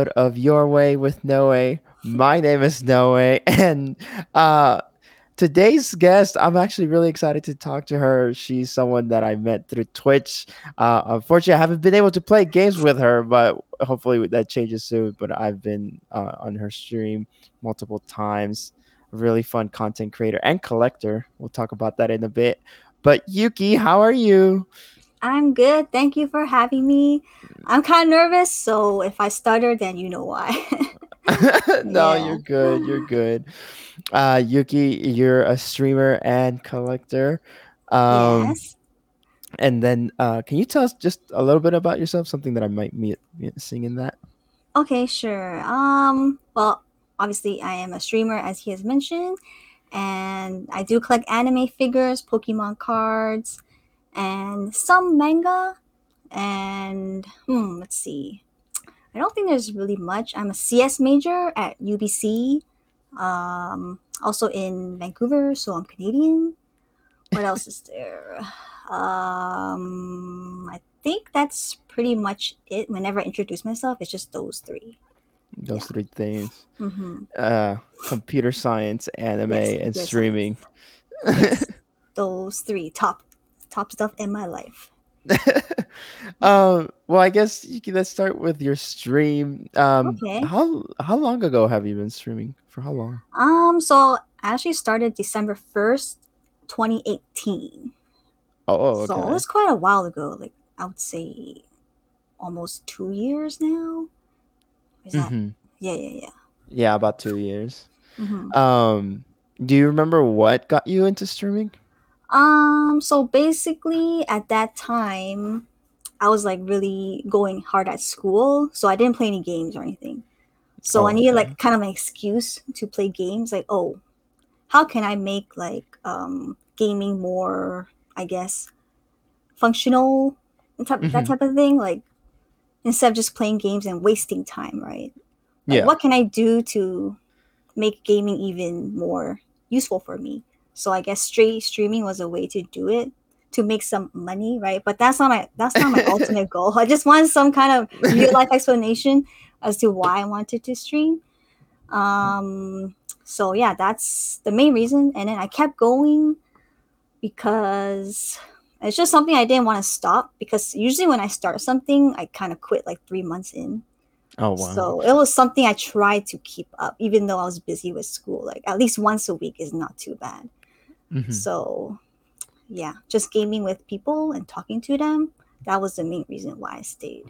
episode of Your Way with Noe. My name is Noe, and uh, today's guest, I'm actually really excited to talk to her. She's someone that I met through Twitch. Uh, unfortunately, I haven't been able to play games with her, but hopefully that changes soon. But I've been uh, on her stream multiple times. Really fun content creator and collector. We'll talk about that in a bit. But Yuki, how are you? I'm good. Thank you for having me. I'm kind of nervous, so if I stutter, then you know why. no, Yeah. you're good. You're good. Uh, Yuki, you're a streamer and collector. Um, yes. And then, uh, can you tell us just a little bit about yourself? Something that I might be missing in that. Okay, sure. Um, well, obviously I am a streamer as he has mentioned, and I do collect anime figures, Pokemon cards, and some manga. And hmm, let's see. I don't think there's really much. I'm a CS major at UBC. Um, also in Vancouver, so I'm Canadian. What else is there? Um, I think that's pretty much it. Whenever I introduce myself, it's just those three. Those Yeah. three things: hmm uh, computer science, anime, Yes, and computer streaming. Yes, those three top top stuff in my life. um, well, I guess you can, let's start with your stream. Um, Okay. how how long ago have you been streaming? For how long? Um, so I actually started December first, twenty eighteen. Oh, oh, So it was quite a while ago. Like I would say, almost two years now. Is that? Mhm. Yeah, yeah, yeah. Yeah, about two years. hmm Um, do you remember what got you into streaming? Um, so basically at that time, I was like really going hard at school, so I didn't play any games or anything. So Oh, I needed okay. like kind of an excuse to play games. Like, oh, how can I make like um gaming more, I guess, functional and type, that Mhm. type of thing? Like instead of just playing games and wasting time, right? Like, Yeah. What can I do to make gaming even more useful for me? So I guess straight streaming was a way to do it to make some money, right? But that's not my that's not my ultimate goal. I just wanted some kind of real life explanation as to why I wanted to stream. Um so yeah, that's the main reason. And then I kept going because it's just something I didn't want to stop because usually when I start something, I kind of quit like three months in. Oh wow. So it was something I tried to keep up, even though I was busy with school. Like at least once a week is not too bad. Mhm. So yeah, just gaming with people and talking to them. That was the main reason why I stayed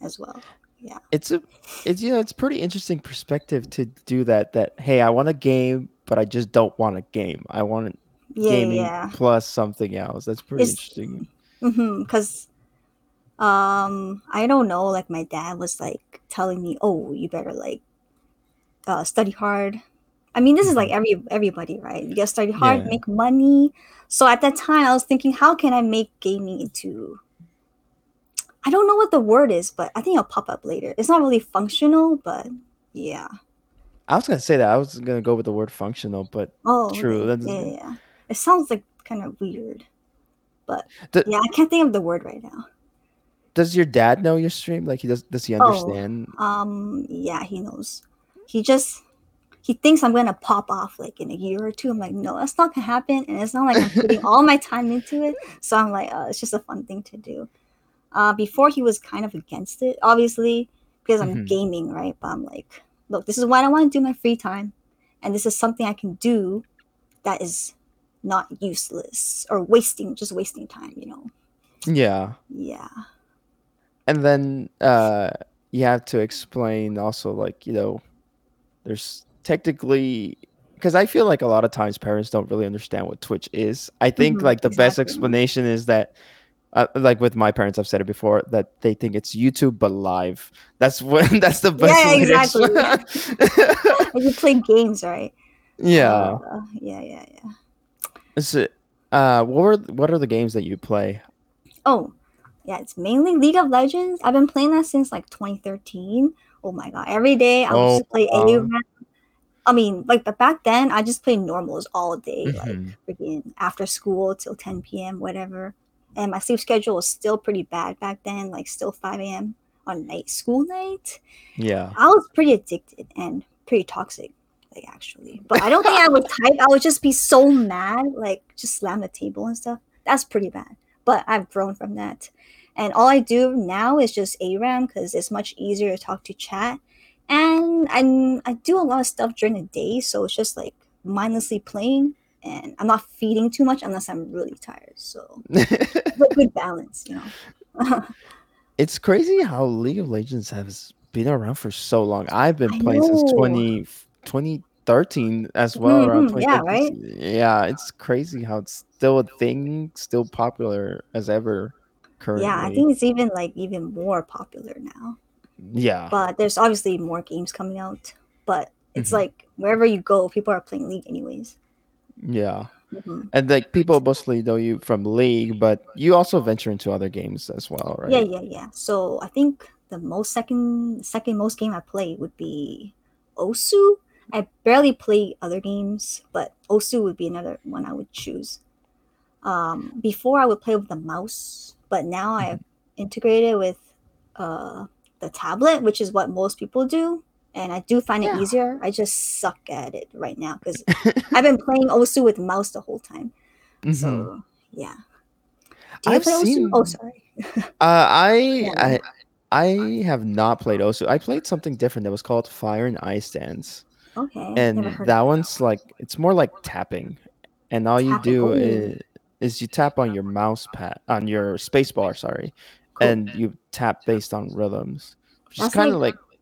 as well. Yeah. It's a, it's you know, it's pretty interesting perspective to do that. That hey, I want a game, but I just don't want a game. I want Yeah, gaming yeah. plus something else. That's pretty It's- interesting. Because um, I don't know. Like my dad was like telling me, "Oh, you better like uh, study hard." I mean, this is like every everybody, right? You gotta study hard, Yeah. make money. So at that time, I was thinking, how can I make gaming into I don't know what the word is, but I think it'll pop up later. It's not really functional, but yeah. I was gonna say that. I was gonna go with the word functional, but Oh, True, that's- Yeah, yeah. It sounds like kind of weird, but The- yeah, I can't think of the word right now. does your dad know your stream? Like he does? Does he Oh. understand? Um, yeah, he knows. He just he thinks I'm gonna pop off like in a year or two. I'm like, no, that's not gonna happen, and it's not like I'm putting all my time into it. So I'm like, uh, it's just a fun thing to do. Uh, before he was kind of against it, obviously, because I'm Mhm. gaming, right? But I'm like, look, this is what I want to do my free time, and this is something I can do that is not useless or wasting, just wasting time, you know? Yeah. Yeah. and then uh you have to explain also like you know there's technically because i feel like a lot of times parents don't really understand what twitch is i think Mhm, like the best explanation is that uh, like with my parents i've said it before that they think it's youtube but live that's when that's the best Yeah, exactly. Like you play games, right? yeah Uh, yeah, yeah, yeah. so, uh what were what are the games that you play Oh, yeah, it's mainly League of Legends. I've been playing that since like 2013. Oh my god, every day I Oh, to play. ARAM. I mean, like, but back then I just played normals all day, like Mhm. freaking after school till 10 p.m., whatever. And my sleep schedule was still pretty bad back then, like still 5 a.m. on night school night, Yeah. I was pretty addicted and pretty toxic, like actually. But I don't think I would type. I would just be so mad, like just slam the table and stuff. That's pretty bad. But I've grown from that. And all I do now is just ARAM because it's much easier to talk to chat. And I I do a lot of stuff during the day, so it's just like mindlessly playing, and I'm not feeding too much unless I'm really tired. So it's good balance, you know. it's crazy how League of Legends has been around for so long. I've been I playing since know. 20, 2013 as well. Around Mhm, yeah, 2013. Yeah, it's crazy how it's still a thing, still popular as ever currently. yeah, I think it's even like even more popular now. Yeah. But there's obviously more games coming out. But it's Mhm. like wherever you go, people are playing League anyways. Yeah. Mhm. And like people mostly know you from League, but you also venture into other games as well, right? Yeah, yeah, yeah. So I think the most second second most game I play would be Osu. I barely play other games, but Osu would be another one I would choose. Um, before I would play with the mouse, but now I have integrated with uh, the tablet, which is what most people do, and I do find Yeah. it easier. I just suck at it right now because I've been playing Osu with mouse the whole time. Mhm. So yeah. Do you I've play Osu? seen- Oh, sorry. Uh, I Yeah. I I have not played Osu. I played something different that was called Fire and Ice Dance, Okay. and that one's like it's more like tapping, and all you do is, is you tap on your mouse pad on your space bar, sorry, Cool. and you tap based on rhythms, which is kind of like like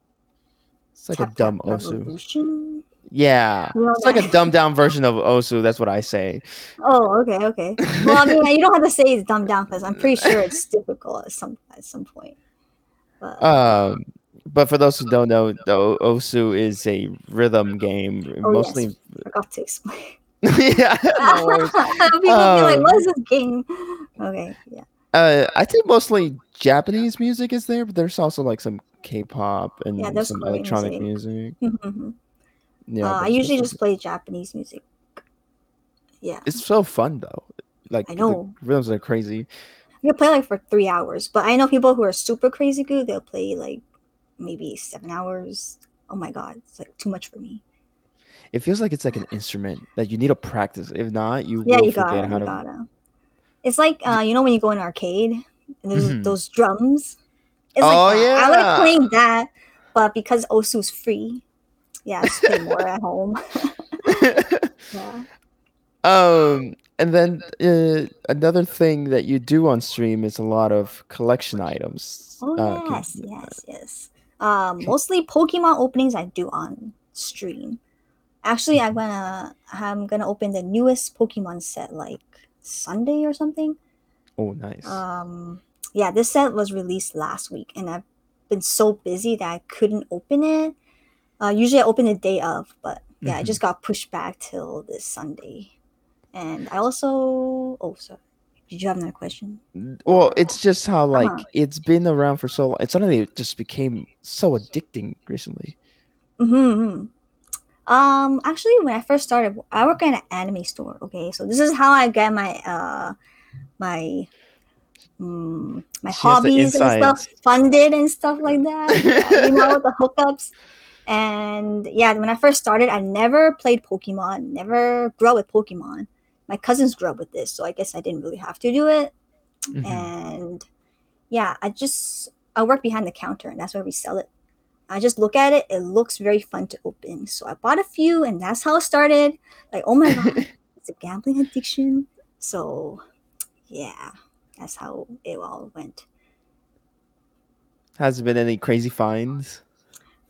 it's like a dumb Osu. Revolution? Yeah, Well, it's like a that- dumbed down version of Osu. That's what I say. Oh, okay, okay. Well, I mean, you don't have to say it's dumbed down because I'm pretty sure it's difficult at some at some point. But Um, but for those who don't know, the Osu is a rhythm game, Oh, mostly. yes. I forgot to explain. yeah, no worries. People be like, Um, "What is this game?" Okay, yeah. Uh, I think mostly Japanese music is there, but there's also like some K-pop and Yeah, some Korean electronic music. music. Mhm. Yeah, uh, I usually just play Japanese music. Yeah, It's so fun though. Like I the know. rhythms are crazy. you play like for three hours, but I know people who are super crazy good. They'll play like maybe seven hours. Oh my god, it's like too much for me. It feels like it's like an instrument that you need to practice. If not, you Yeah, will you forget gotta, how you to. gotta. It's like uh, you know when you go in an arcade and there's Mhm. those drums. It's Oh, like that. I yeah. like playing that, but because Osu's free, yeah, I just play more at home. yeah. um, and then uh, another thing that you do on stream is a lot of collection items. Oh Uh, can- yes, yes, yes. Um, mostly Pokemon openings I do on stream. Actually, I'm gonna I'm gonna open the newest Pokemon set like Sunday or something. Oh, nice. Um, yeah, this set was released last week, and I've been so busy that I couldn't open it. Uh, usually I open the day of, but yeah, Mm-hmm. it just got pushed back till this Sunday. And I also oh sorry, did you have another question? well, it's just how like Uh-huh. it's been around for so long. It suddenly just became so addicting recently. Mm-hmm. Um, actually, when I first started, I work in an anime store. Okay, so this is how I get my uh my mm, my She hobbies and stuff funded and stuff like that. Yeah, you know the hookups. And yeah, when I first started, I never played Pokemon. Never grew up with Pokemon. My cousins grew up with this, so I guess I didn't really have to do it. Mhm. And yeah, I just I work behind the counter, and that's where we sell it. I just look at it; it looks very fun to open. So I bought a few, and that's how it started. Like, oh my god, it's a gambling addiction. So yeah, that's how it all went. Has there been any crazy finds?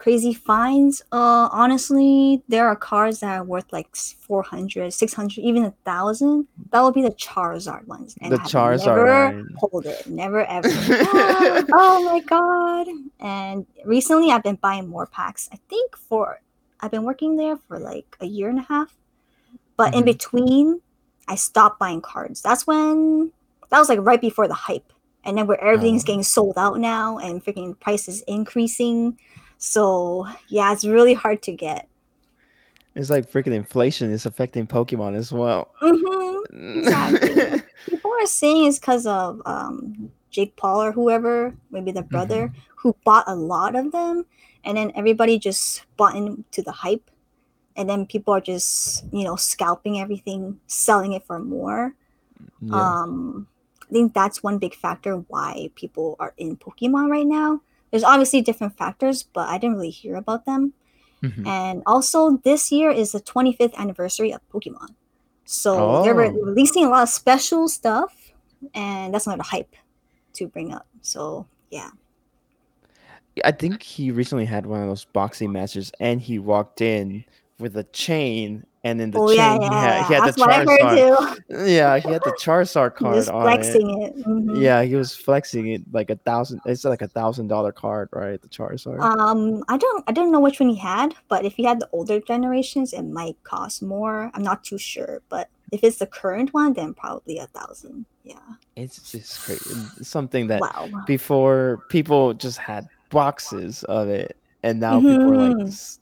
Crazy fines. Uh, honestly, there are cards that are worth like 400, 600, even a thousand. That would be the Charizard ones. The I Charizard never hold it. Never ever. oh my god! And recently, I've been buying more packs. I think for I've been working there for like a year and a half, but in Mhm. between, I stopped buying cards. That's when that was like right before the hype, and then where everything's Oh. getting sold out now, and freaking prices increasing. So yeah, it's really hard to get. It's like freaking inflation is affecting Pokemon as well. hmm Exactly. People are saying it's because of um, Jake Paul or whoever, maybe the brother, who bought a lot of them, and then everybody just bought into the hype, and then people are just you know scalping everything, selling it for more. Yeah. Um, I think that's one big factor why people are in Pokemon right now. There's obviously different factors, but I didn't really hear about them. Mhm. And also, this year is the 25th anniversary of Pokemon. So they're Oh. releasing a lot of special stuff, and that's another hype to bring up. So, yeah. I think he recently had one of those boxing matches, and he walked in with a chain, and in the oh, chain yeah, he yeah. had he had the what I heard Charizard. too. Yeah, he had the Charizard He card was on it. flexing it. Mhm. Yeah, he was flexing it like a thousand. It's like a thousand dollar card, right? The Charizard. Um, I don't, I don't know which one he had, but if he had the older generations, it might cost more. I'm not too sure, but if it's the current one, then probably a thousand. Yeah. it's just crazy. It's something that Wow. before people just had boxes of it, and now people are like, Mhm. "S-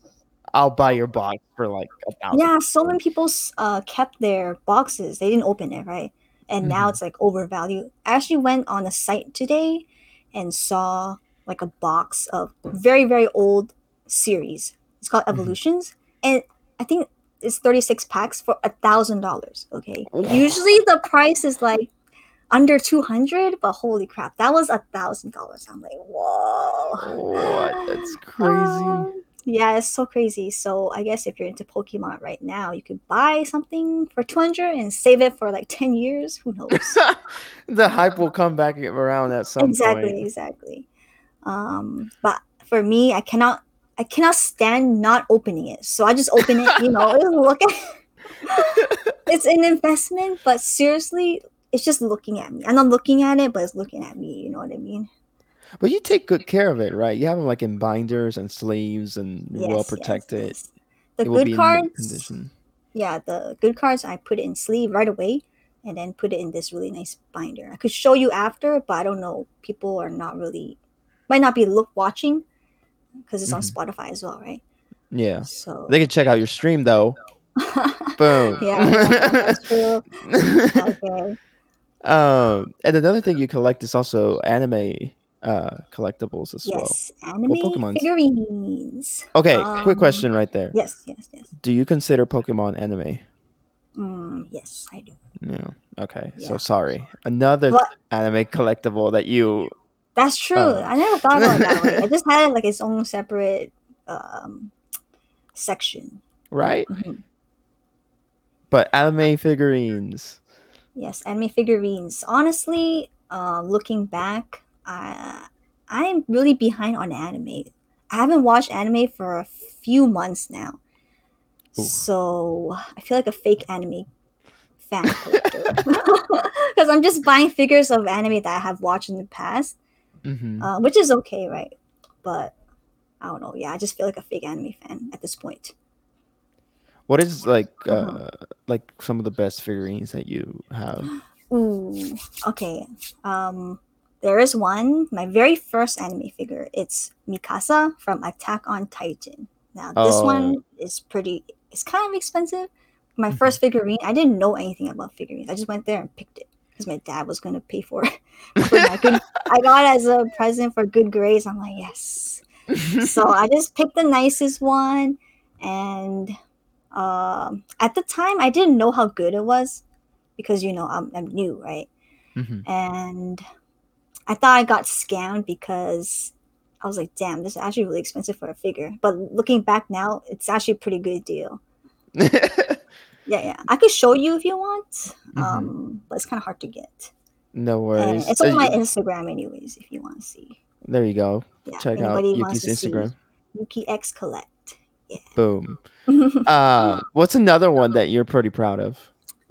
"I'll buy your box for like a thousand. Yeah, so many people uh kept their boxes. They didn't open it, right? And now Mhm. it's like overvalued. I actually went on a site today and saw like a box of very very old series. It's called Mhm. Evolutions, and I think it's thirty six packs for a thousand dollars. Okay, Wow. usually the price is like under two hundred, but holy crap, that was a thousand dollars. I'm like, whoa, What? That's crazy. um, yeah, it's so crazy. So I guess if you're into Pokemon right now, you could buy something for 200 and save it for like 10 years. Who knows? the hype will come back around at some exactly, point. exactly. Um, but for me, I cannot, I cannot stand not opening it. So I just open it. You know, look at. It. it's an investment, but seriously, it's just looking at me. I'm not looking at it, but it's looking at me. You know what I mean? But you take good care of it, right? You have them like in binders and sleeves and Yes, well protected. yes. The it good cards. yeah, the good cards, I put it in sleeve right away and then put it in this really nice binder. I could show you after, but I don't know. People are not really, might not be look watching because it's on Mhm. Spotify as well, right? Yeah. So, They can check out your stream though. Boom. yeah, that's true. Okay. um, and another thing you collect is also anime uh collectibles as Yes, anime Pokemons? figurines. well. Okay, quick Um, question right there. Yes, yes, yes. Do you consider Pokemon anime? Mm, yes, I do. No. Okay. So sorry. Another But- anime collectible that you That's true. Oh. I never thought about it that way. I just had like its own separate um section. right? Mhm. But anime figurines. Yes, anime figurines. Honestly, uh, looking back, I I'm really behind on anime. I haven't watched anime for a few months now, Ooh. so I feel like a fake anime fan collector because I'm just buying figures of anime that I have watched in the past, hmm uh, which is okay, right? But I don't know. Yeah, I just feel like a fake anime fan at this point. What is like Uh-huh. uh like some of the best figurines that you have? Ooh, okay. Um, there is one, my very first anime figure. It's Mikasa from Attack on Titan. Now, this Oh. one is pretty, it's kind of expensive. My Mhm. first figurine, I didn't know anything about figurines. I just went there and picked it because my dad was going to pay for it. good, I got it as a present for good grades. I'm like, yes. so I just picked the nicest one, and um, at the time I didn't know how good it was because you know I'm, I'm new, right? Mhm. And I thought I got scammed because I was like, damn, this is actually really expensive for a figure. But looking back now, it's actually a pretty good deal. Yeah, yeah. I could show you if you want, Mhm. um, but it's kind of hard to get. no And worries. it's Uh, on my Instagram, anyways, if you want to see. there you go. Yeah, Check out Yuki's Instagram. Yuki X Collect. Boom. Uh, what's another one that you're pretty proud of?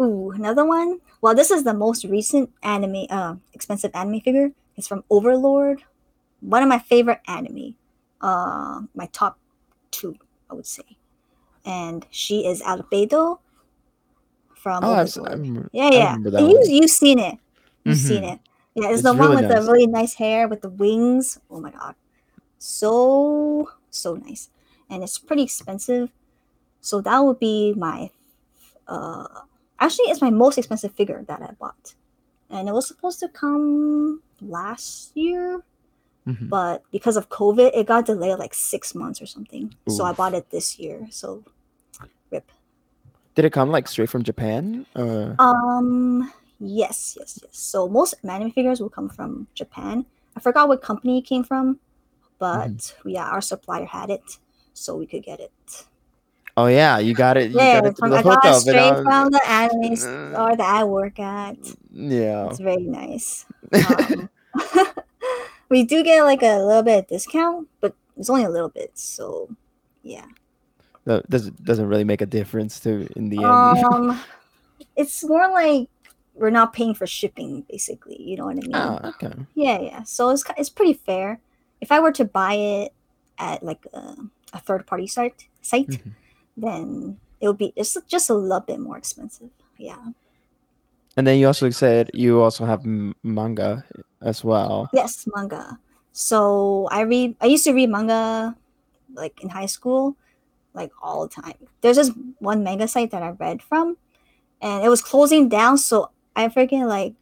Ooh, another one. Well, this is the most recent anime, uh, expensive anime figure. It's from Overlord. One of my favorite anime. Uh, my top two, I would say. And she is Albedo from Oh, I've, s- I Overlord. remember, yeah, yeah. You, you've seen it. You've Mhm. seen it. Yeah, it's, It's the one with nice. the really nice hair with the wings. Oh my god, so so nice, and it's pretty expensive. So that would be my. Uh, actually, it's my most expensive figure that I bought, and it was supposed to come last year, Mhm. but because of COVID, it got delayed like six months or something. So I bought it this year. So rip. Did it come like straight from Japan? Uh, Um, yes, yes, yes. So most anime figures will come from Japan. I forgot what company it came from, but Mm-hmm. yeah, our supplier had it, so we could get it. Oh yeah, you got it. You Yeah, got it from, the I got it straight from the anime Uh, store that I work at. yeah. It's very nice. Um, we do get like a little bit of discount, but it's only a little bit. So yeah. That doesn't doesn't really make a difference to in the end. Um, it's more like we're not paying for shipping, basically. You know what I mean? ah, okay. Yeah, yeah. So it's it's pretty fair. If I were to buy it at like a, a third party site site, Mhm. Then it would be it's just a little bit more expensive. Yeah. And then you also said you also have m- manga as well. Yes, manga. So I read. I used to read manga, like in high school, like all the time. There's this one manga site that I read from, and it was closing down. So I freaking like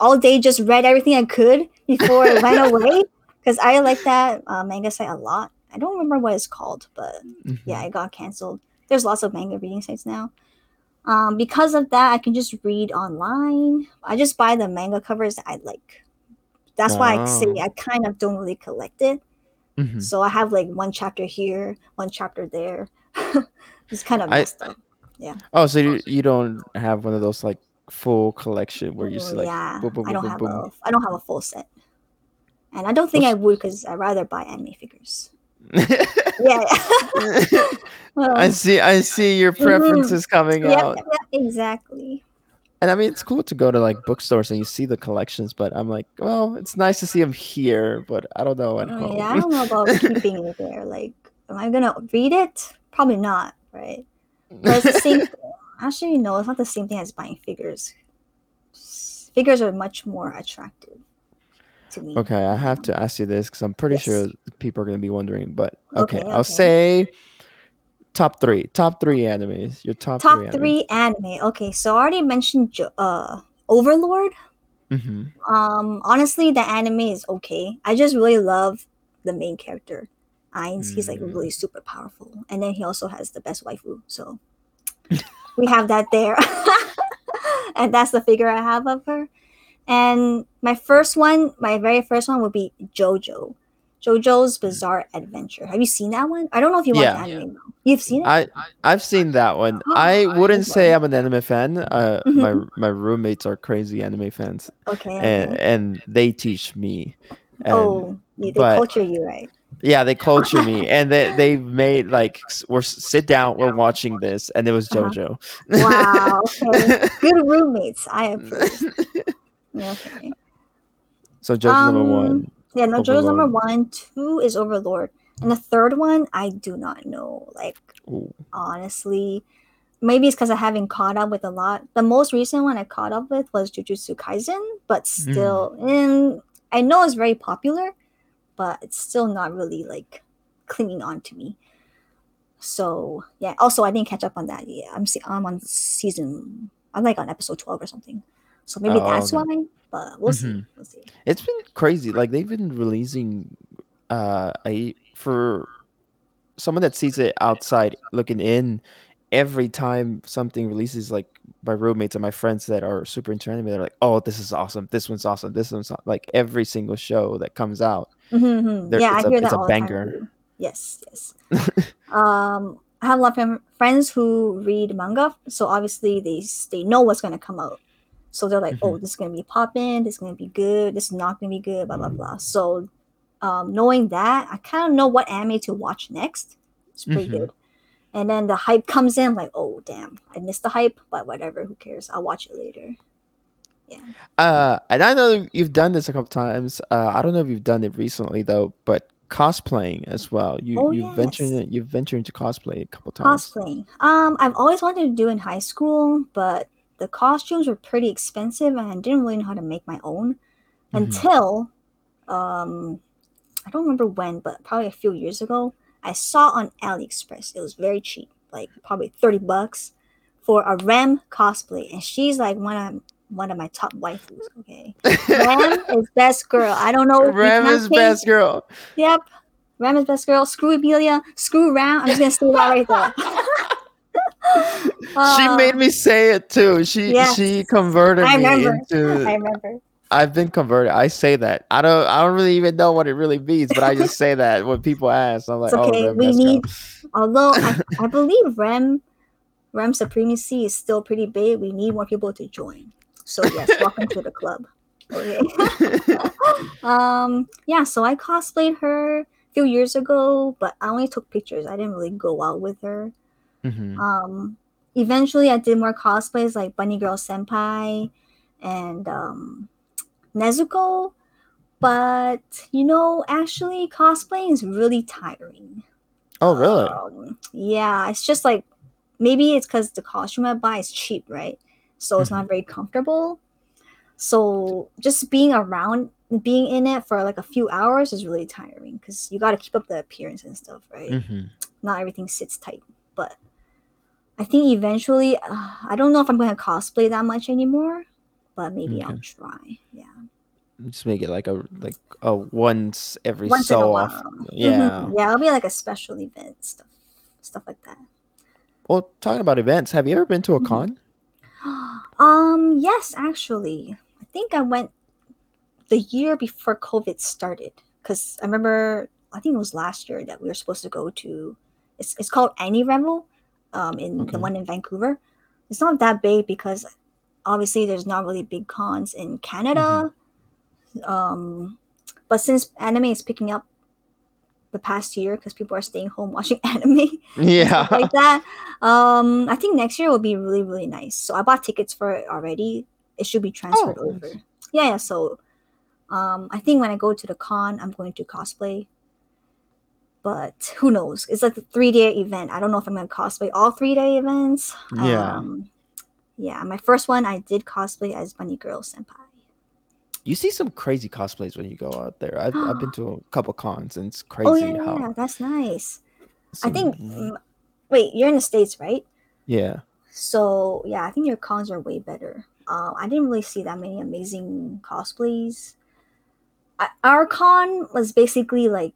all day just read everything I could before it went away because I like that uh, manga site a lot. I don't remember what it's called, but Mhm. yeah, it got canceled. There's lots of manga reading sites now. Um, because of that, I can just read online. I just buy the manga covers I like. That's why I say Oh. I kind of don't really collect it. Mhm. So I have like one chapter here, one chapter there. it's kind of I- messed up. Oh, so you, you don't have one of those like full collection where you see like yeah, boom, boom, I don't boom, have boom, a I don't have a full set, and I don't think I would because I rather buy anime figures. Yeah. Well, I see. I see your preferences coming yeah, out, yeah, exactly. and I mean it's cool to go to like bookstores and you see the collections. But I'm like, well, it's nice to see them here, but I don't know at Mm, home. Yeah, I don't know about keeping it there. Like, am I gonna read it? Probably not, right? But it's the same. Actually, no, it's not the same thing as buying figures. Figures are much more attractive to me. Okay, I have to ask you this because I'm pretty Yes. sure people are gonna be wondering. But okay, Okay, I'll okay. say top three, top three animes. Your top, Top three. three anime. Okay, so I already mentioned uh, Overlord. hmm Um, honestly, the anime is okay. I just really love the main character. Ainz, he's like Mm. really super powerful, and then he also has the best waifu. So we have that there, and that's the figure I have of her. And my first one, my very first one, would be JoJo. JoJo's Bizarre Adventure. Have you seen that one? I don't know if you watch Yeah. anime. Though. You've seen it? I I've seen that one. Oh, I I wouldn't love say. I'm an anime fan. Uh, Mhm. my my roommates are crazy anime fans, okay. and okay. and they teach me. And oh, they but- culture you, right? yeah, they culture me, and they they made like we're sit down, we're watching this, and it was Uh-huh. JoJo. Wow. Okay. Good roommates. I approve. Yeah, okay. so number Um, one. Yeah, no, JoJo's number one. Two is Overlord. And the third one, I do not know. Like, Ooh. honestly, maybe it's because I haven't caught up with a lot. The most recent one I caught up with was Jujutsu Kaisen, but still, and I know it's very popular, but it's still not really like clinging on to me. So yeah. Also, I didn't catch up on that yet. I'm se- I'm on season. I'm like on episode twelve or something. So maybe Oh, that's okay. why. But we'll see. Mhm. We'll see. It's been crazy. Like they've been releasing uh a for someone that sees it outside looking in every time something releases like my roommates and my friends that are super into anime they're like oh this is awesome this one's awesome this one's aw-" like every single show that comes out Mm-hmm. There- Yeah, it's I a- hear it's that a all the time. banger. Yes, yes. um, I have a lot of friends who read manga, so obviously they they know what's gonna come out. So they're like, Mm-hmm. "Oh, this is gonna be popping. This is gonna be good. This is not gonna be good." Blah blah blah. So, um, knowing that, I kind of know what anime to watch next. It's pretty Mhm. good. And then the hype comes in, like, "Oh, damn, I missed the hype," but whatever. Who cares? I'll watch it later. Yeah. Uh and i know you've done this a couple times uh i don't know if you've done it recently though but cosplaying as well you Oh, you've ventured yes. in- you've ventured into cosplay a couple times Cosplaying. Um, I've always wanted to do in high school, but the costumes were pretty expensive, and I didn't really know how to make my own Mhm. until, um, I don't remember when, but probably a few years ago. I saw on AliExpress. It was very cheap, like probably thirty bucks, for a Rem cosplay, and she's like one of one of my top waifus. Okay, Ram is best girl. I don't know. if you Ram is best girl. Yep, Ram is best girl. Screw Emilia. Screw Ram. I'm just gonna say that right there. she Uh, made me say it too. She yes. she converted I me remember. into I remember. I've been converted. I say that. I don't. I don't really even know what it really means, but I just say that when people ask. I'm like, It's okay, oh, we best girl." need- Although I, I believe Rem Rem supremacy is still pretty big, we need more people to join. So yes, welcome to the club. Okay. um yeah, so I cosplayed her a few years ago, but I only took pictures. I didn't really go out with her. Mhm. Um eventually I did more cosplays like Bunny Girl Senpai and um Nezuko. But you know, actually cosplaying is really tiring. Oh, really? Um, yeah, it's just like maybe it's because the costume I buy is cheap, right? So it's not very comfortable. So just being around, being in it for like a few hours is really tiring because you got to keep up the appearance and stuff, right? Mhm. Not everything sits tight, but I think eventually, uh, I don't know if I'm going to cosplay that much anymore, but maybe I'll try. Yeah, Just make it like a like a once every once so often. Mhm. Yeah. yeah, it'll be like a special event stuff, stuff like that. Well, talking about events, have you ever been to a Mhm. con? um, yes, actually. I think I went the year before COVID started because I remember I think it was last year that we were supposed to go to. It's it's called Annie Revel, um, in Okay. the one in Vancouver. It's not that big because obviously there's not really big cons in Canada. Um, but since anime is picking up the past year because people are staying home watching anime, Yeah. like that. Um, I think next year will be really really nice. So I bought tickets for it already. It should be transferred Oh, over. nice. Yeah, yeah. So, um, I think when I go to the con, I'm going to cosplay. But who knows? It's like a three day event. I don't know if I'm gonna cosplay all three day events. Yeah. Um, yeah. My first one, I did cosplay as Bunny Girl Senpai. You see some crazy cosplays when you go out there. I've, I've been to a couple cons and it's crazy Oh yeah, how yeah, that's nice. I think. Wait, you're in the states, right? yeah. So yeah, I think your cons are way better. Uh, I didn't really see that many amazing cosplays. I, our con was basically like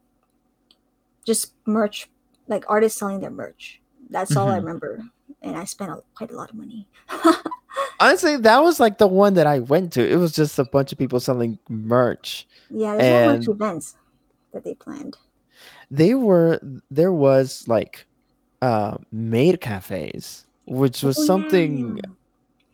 just merch, like artists selling their merch. That's all I Mhm. remember, and I spent a, quite a lot of money. Honestly, that was like the one that I went to. It was just a bunch of people selling merch. yeah, there's not much And- events that they planned. They were there was like uh maid cafes, which was Oh, something yeah.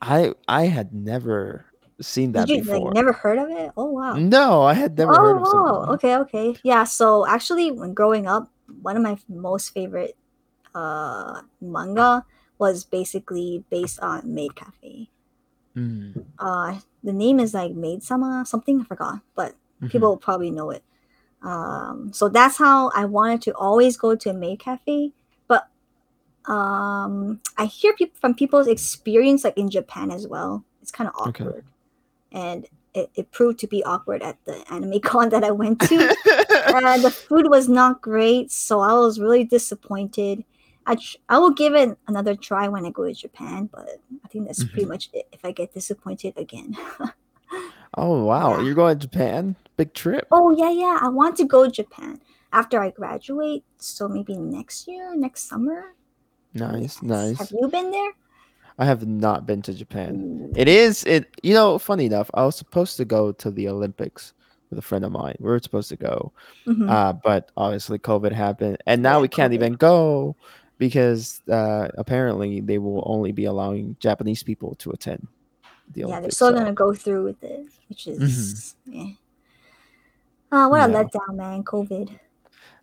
I I had never seen that Did you before. like never heard of it? Oh wow. No, I had never heard of it. oh, okay, okay. Yeah, so actually when growing up, one of my most favorite uh manga was basically based on Maid Cafe. Mm, Uh the name is like Maid Sama something, I forgot, but mhm. people will probably know it. Um so that's how I wanted to always go to a Maid Cafe, but um I hear people from people's experience like in Japan as well. It's kind of Okay. And it, it proved to be awkward at the anime con that I went to uh, the food was not great, so I was really disappointed. I tr- I will give it another try when I go to Japan, but I think that's pretty Mhm. much it. If I get disappointed again. oh wow, Yeah. you're going to Japan? Big trip. oh yeah, yeah, I want to go to Japan after I graduate. So maybe next year, next summer. Nice, Yes. nice. Have you been there? I have not been to Japan. It is it you know, funny enough, I was supposed to go to the Olympics with a friend of mine. We were supposed to go. Mhm. Uh, but obviously COVID happened and now we can't even go because uh apparently they will only be allowing Japanese people to attend the yeah, they're still so- gonna go through with it, which is yeah. Oh, what a letdown, man! COVID.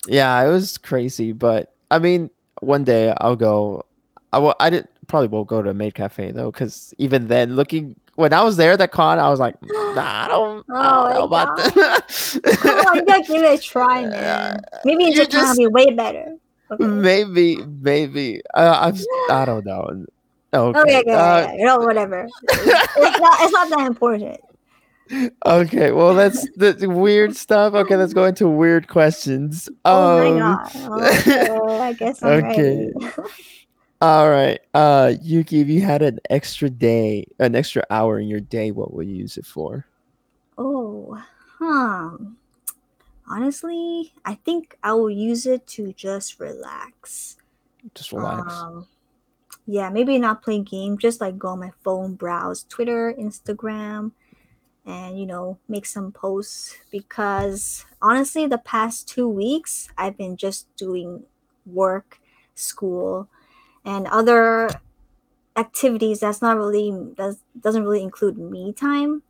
Yeah, it was crazy, but I mean, one day I'll go. I will. I did probably won't go to a maid cafe though, because even then, looking when I was there at that con, I was like, nah, I don't, I Oh don't know about that. On, you gotta give it a try, man. Maybe Japan just- be way better. Okay. maybe, maybe. Uh, I'm. I don't know. Okay. Okay, okay, uh, okay, no, whatever. it's not. It's not that important. okay. Well, that's the weird stuff. Okay, let's go into weird questions. Oh Um, my god. Okay, I guess I'm okay. ready. All right. Uh Yuki, if you had an extra day, an extra hour in your day, what would you use it for? Oh, huh. Honestly, I think I will use it to just relax. Just relax. Um, yeah, maybe not play game, just like go on my phone, browse Twitter, Instagram, and you know, make some posts because honestly, the past two weeks I've been just doing work, school, and other activities that's not really does doesn't really include me time.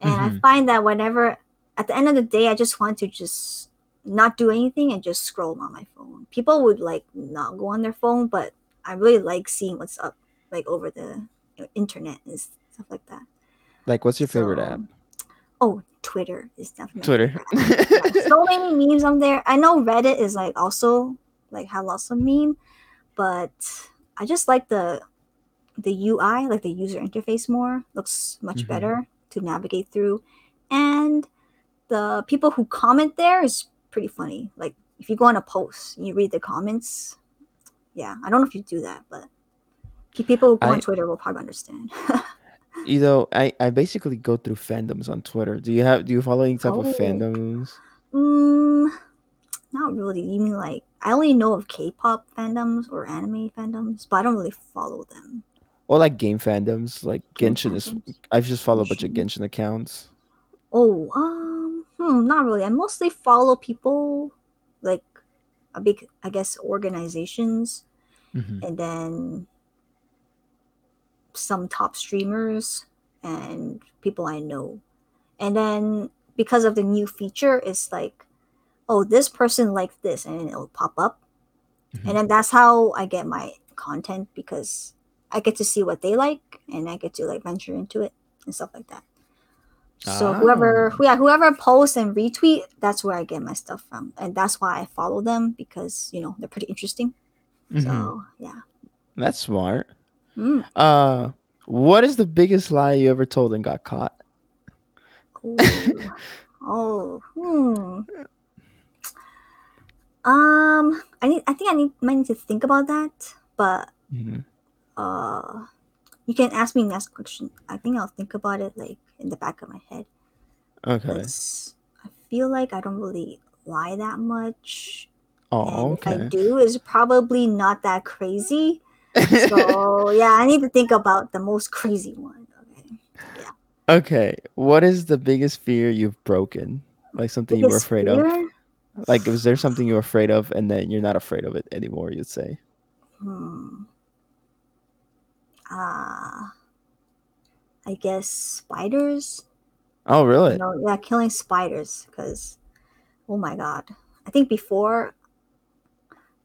And I Mhm. find that whenever at the end of the day I just want to just not do anything and just scroll on my phone. People would like not go on their phone, but I really like seeing what's up like over the internet and stuff like that. Like what's your favorite app? Oh, Twitter is definitely Twitter. my favorite app. Yeah, so many memes on there. I know Reddit is like also like have lots of meme, but I just like the the UI, like the user interface more. Looks much Mhm. better to navigate through. And the people who comment there is pretty funny. Like if you go on a post and you read the comments, yeah. I don't know if you do that, but people who go I- on Twitter will probably understand. you know, I, I basically go through fandoms on Twitter. Do you have do you follow any type of Oh. fandoms? Mm, not really. You mean like I only know of K-pop fandoms or anime fandoms, but I don't really follow them. Or like game fandoms? Like Genshin is. I've just followed a bunch of Genshin. Accounts. Oh, um, hmm, not really. I mostly follow people like a big, I guess, organizations, Mhm. and then some top streamers and people I know. And then because of the new feature, it's like, oh, this person likes this, and it'll pop up. Mhm. and then that's how I get my content because I get to see what they like and I get to like venture into it and stuff like that. So whoever, Ah. yeah, whoever posts and retweet, that's where I get my stuff from, and that's why I follow them because you know they're pretty interesting. Mhm. So yeah. That's smart. Mm. Uh what is the biggest lie you ever told and got caught? Oh, hmm. Um, I need. I think I need. Might need to think about that, but Mhm. uh you can ask me next question i think i'll think about it like in the back of my head Okay. i feel like i don't really lie that much Oh, and if i okay. do it's probably not that crazy so yeah i need to think about the most crazy one okay Yeah. okay. What is the biggest fear you've broken? Like something you were Biggest afraid of? Like was there something you were afraid of and then you're not afraid of it anymore, you'd say? hmm. uh i guess spiders Oh really? you know, yeah, killing spiders because, oh my god, I think before,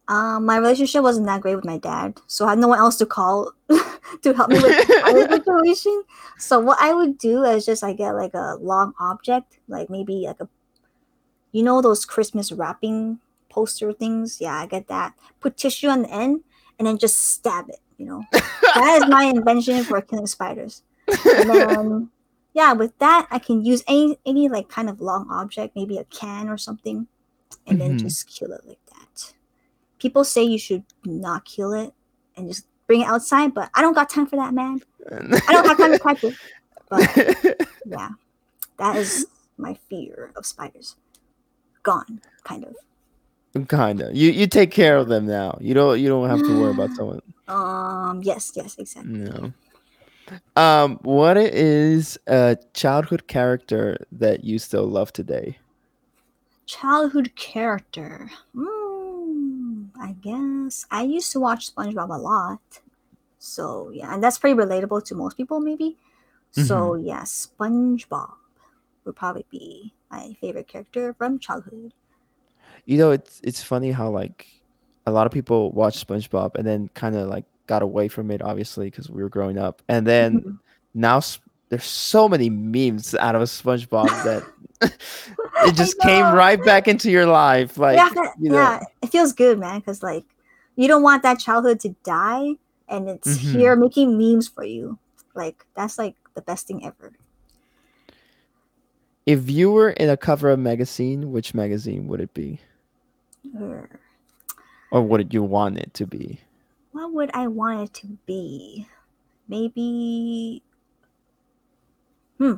um, my relationship wasn't that great with my dad, so I had no one else to call to help me with the situation. So what I would do is just I get like a long object, like maybe like a, you know, those Christmas wrapping poster things. Yeah, I get that. Put tissue on the end and then just stab it. You know, that is my invention for killing spiders. And then yeah, with that I can use any any like kind of long object, maybe a can or something, and then Mhm. just kill it like that. People say you should not kill it and just bring it outside, but I don't got time for that, man. I don't have time to it. But yeah, that is my fear of spiders. Gone, kind of. kind of. You you take care of them now. You don't you don't have to worry about someone. Um. Yes. Yes. Exactly. No. Um, what is a childhood character that you still love today? Childhood character. Hmm. I guess I used to watch SpongeBob a lot. So yeah, and that's pretty relatable to most people, maybe. So yeah, SpongeBob would probably be my favorite character from childhood. You know, it's it's funny how like a lot of people watch SpongeBob and then kind of like got away from it, obviously, because we were growing up, and then now there's so many memes out of SpongeBob that it just came right back into your life. Like, yeah, you know, yeah, it feels good, man. Because like, you don't want that childhood to die, and it's Mhm. here making memes for you. Like that's like the best thing ever. If you were in a cover of magazine, which magazine would it be, or would you want it to be? what would I want it to be? Maybe. Hmm.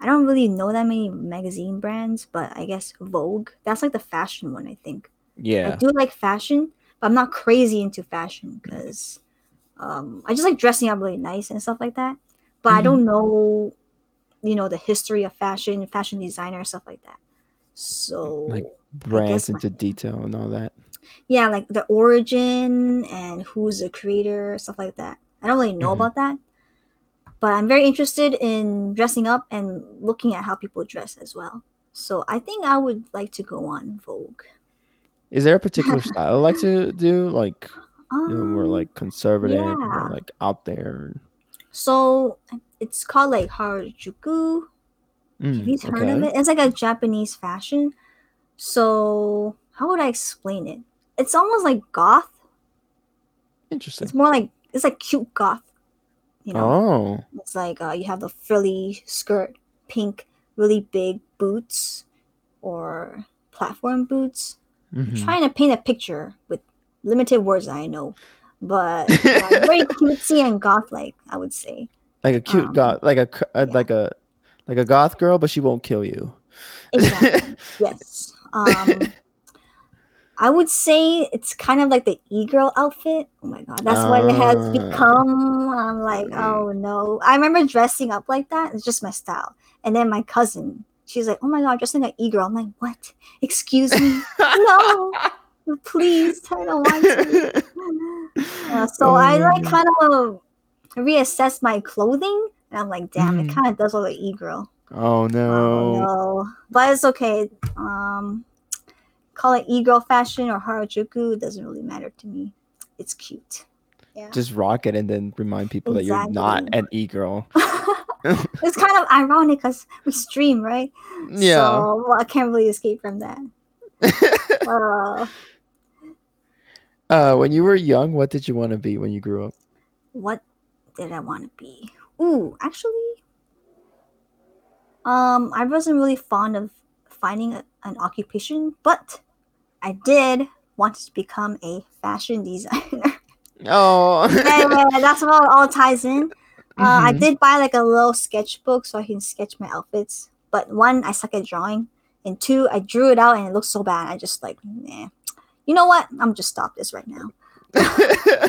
I don't really know that many magazine brands, but I guess Vogue. That's like the fashion one, I think. Yeah. I do like fashion, but I'm not crazy into fashion because um, I just like dressing up really nice and stuff like that. But I Mhm. don't know, you know, the history of fashion, fashion designer, stuff like that. So Like brands my- into detail and all that. yeah, like the origin and who's the creator, stuff like that. I don't really know Mhm. about that, but I'm very interested in dressing up and looking at how people dress as well. So I think I would like to go on Vogue. Is there a particular style I like to do? Like you know, more Um, like conservative or like out there? So it's called like Harajuku. Mm, Have you heard of it? It's like a Japanese fashion. So how would I explain it? It's almost like goth. Interesting. It's more like it's like cute goth. You know, Oh. it's like uh, you have the frilly skirt, pink, really big boots, or platform boots. mhm. Trying to paint a picture with limited words I know, but yeah, very cutesy and goth-like, I would say. Like a cute um, goth, like a, uh, yeah. like a like a goth girl, but she won't kill you. Exactly. yes. Um, I would say it's kind of like the e-girl outfit. Oh my god, that's what it has Ah. become. I'm like, oh no. I remember dressing up like that. It's just my style. And then my cousin, she's like, oh my god, dressing like e-girl. I'm like, what? Excuse me? no, please. I don't want to. Uh, so Oh I like God. kind of reassess my clothing. And I'm like, damn, Mhm. it kind of does look like e-girl. Oh no. Oh no, but it's okay. Um, call it e-girl fashion or Harajuku. It doesn't really matter to me. It's cute. Yeah. Just rock it and then remind people that you're not an e-girl. it's kind of ironic because we stream, right? Yeah. So well, I can't really escape from that. Uh, uh, when you were young, what did you want to be when you grew up? what did I want to be? Ooh, actually, um, I wasn't really fond of finding a, an occupation, but I did want to become a fashion designer. Oh. anyway, that's what it all ties in. Uh, I Mhm. did buy like a little sketchbook so I can sketch my outfits. But one, I suck at drawing, and two, I drew it out and it looked so bad. I just like, nah. You know what? I'm just stop this right now.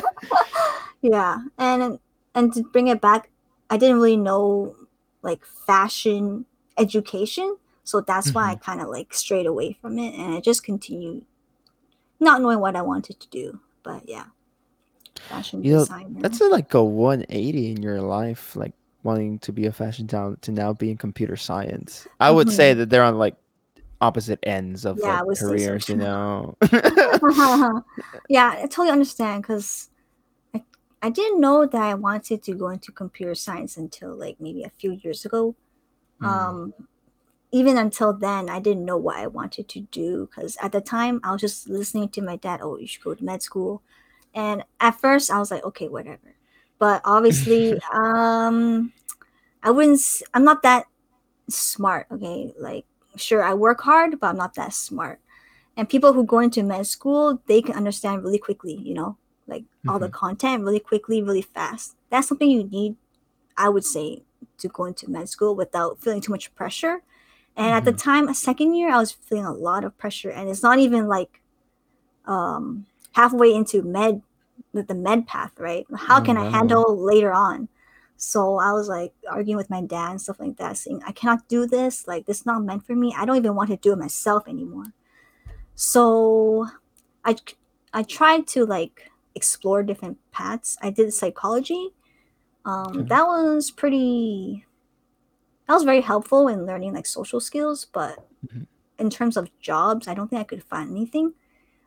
Yeah, and and to bring it back, I didn't really know like fashion education, so that's why I kind of like strayed away from it, and I just continued not knowing what I wanted to do. But yeah, fashion You know, designer. That's a, like a 180 in your life, like wanting to be a fashion talent to now be in computer science. I would say that they're on like opposite ends of Mm-hmm. Yeah, like, so careers, you know. yeah, I totally understand because I, didn't know that I wanted to go into computer science until like maybe a few years ago. Mm. Um, even until then, I didn't know what I wanted to do because at the time I was just listening to my dad. Oh, you should go to med school, and at first I was like, okay, whatever. But obviously, um, I wouldn't. I'm not that smart. Okay, like sure I work hard, but I'm not that smart. And people who go into med school, they can understand really quickly. You know, like all the content really quickly, really fast. That's something you need, I would say, to go into med school without feeling too much pressure. And at the time, a second year, I was feeling a lot of pressure, and it's not even like um, halfway into med, the, the med path, right? How Oh, can I handle later on? So I was like arguing with my dad and stuff like that, saying I cannot do this. Like this is not meant for me. I don't even want to do it myself anymore. So I I tried to like explore different paths. I did psychology. Um, Okay. That was pretty. That was very helpful in learning like social skills, but Mhm. in terms of jobs, I don't think I could find anything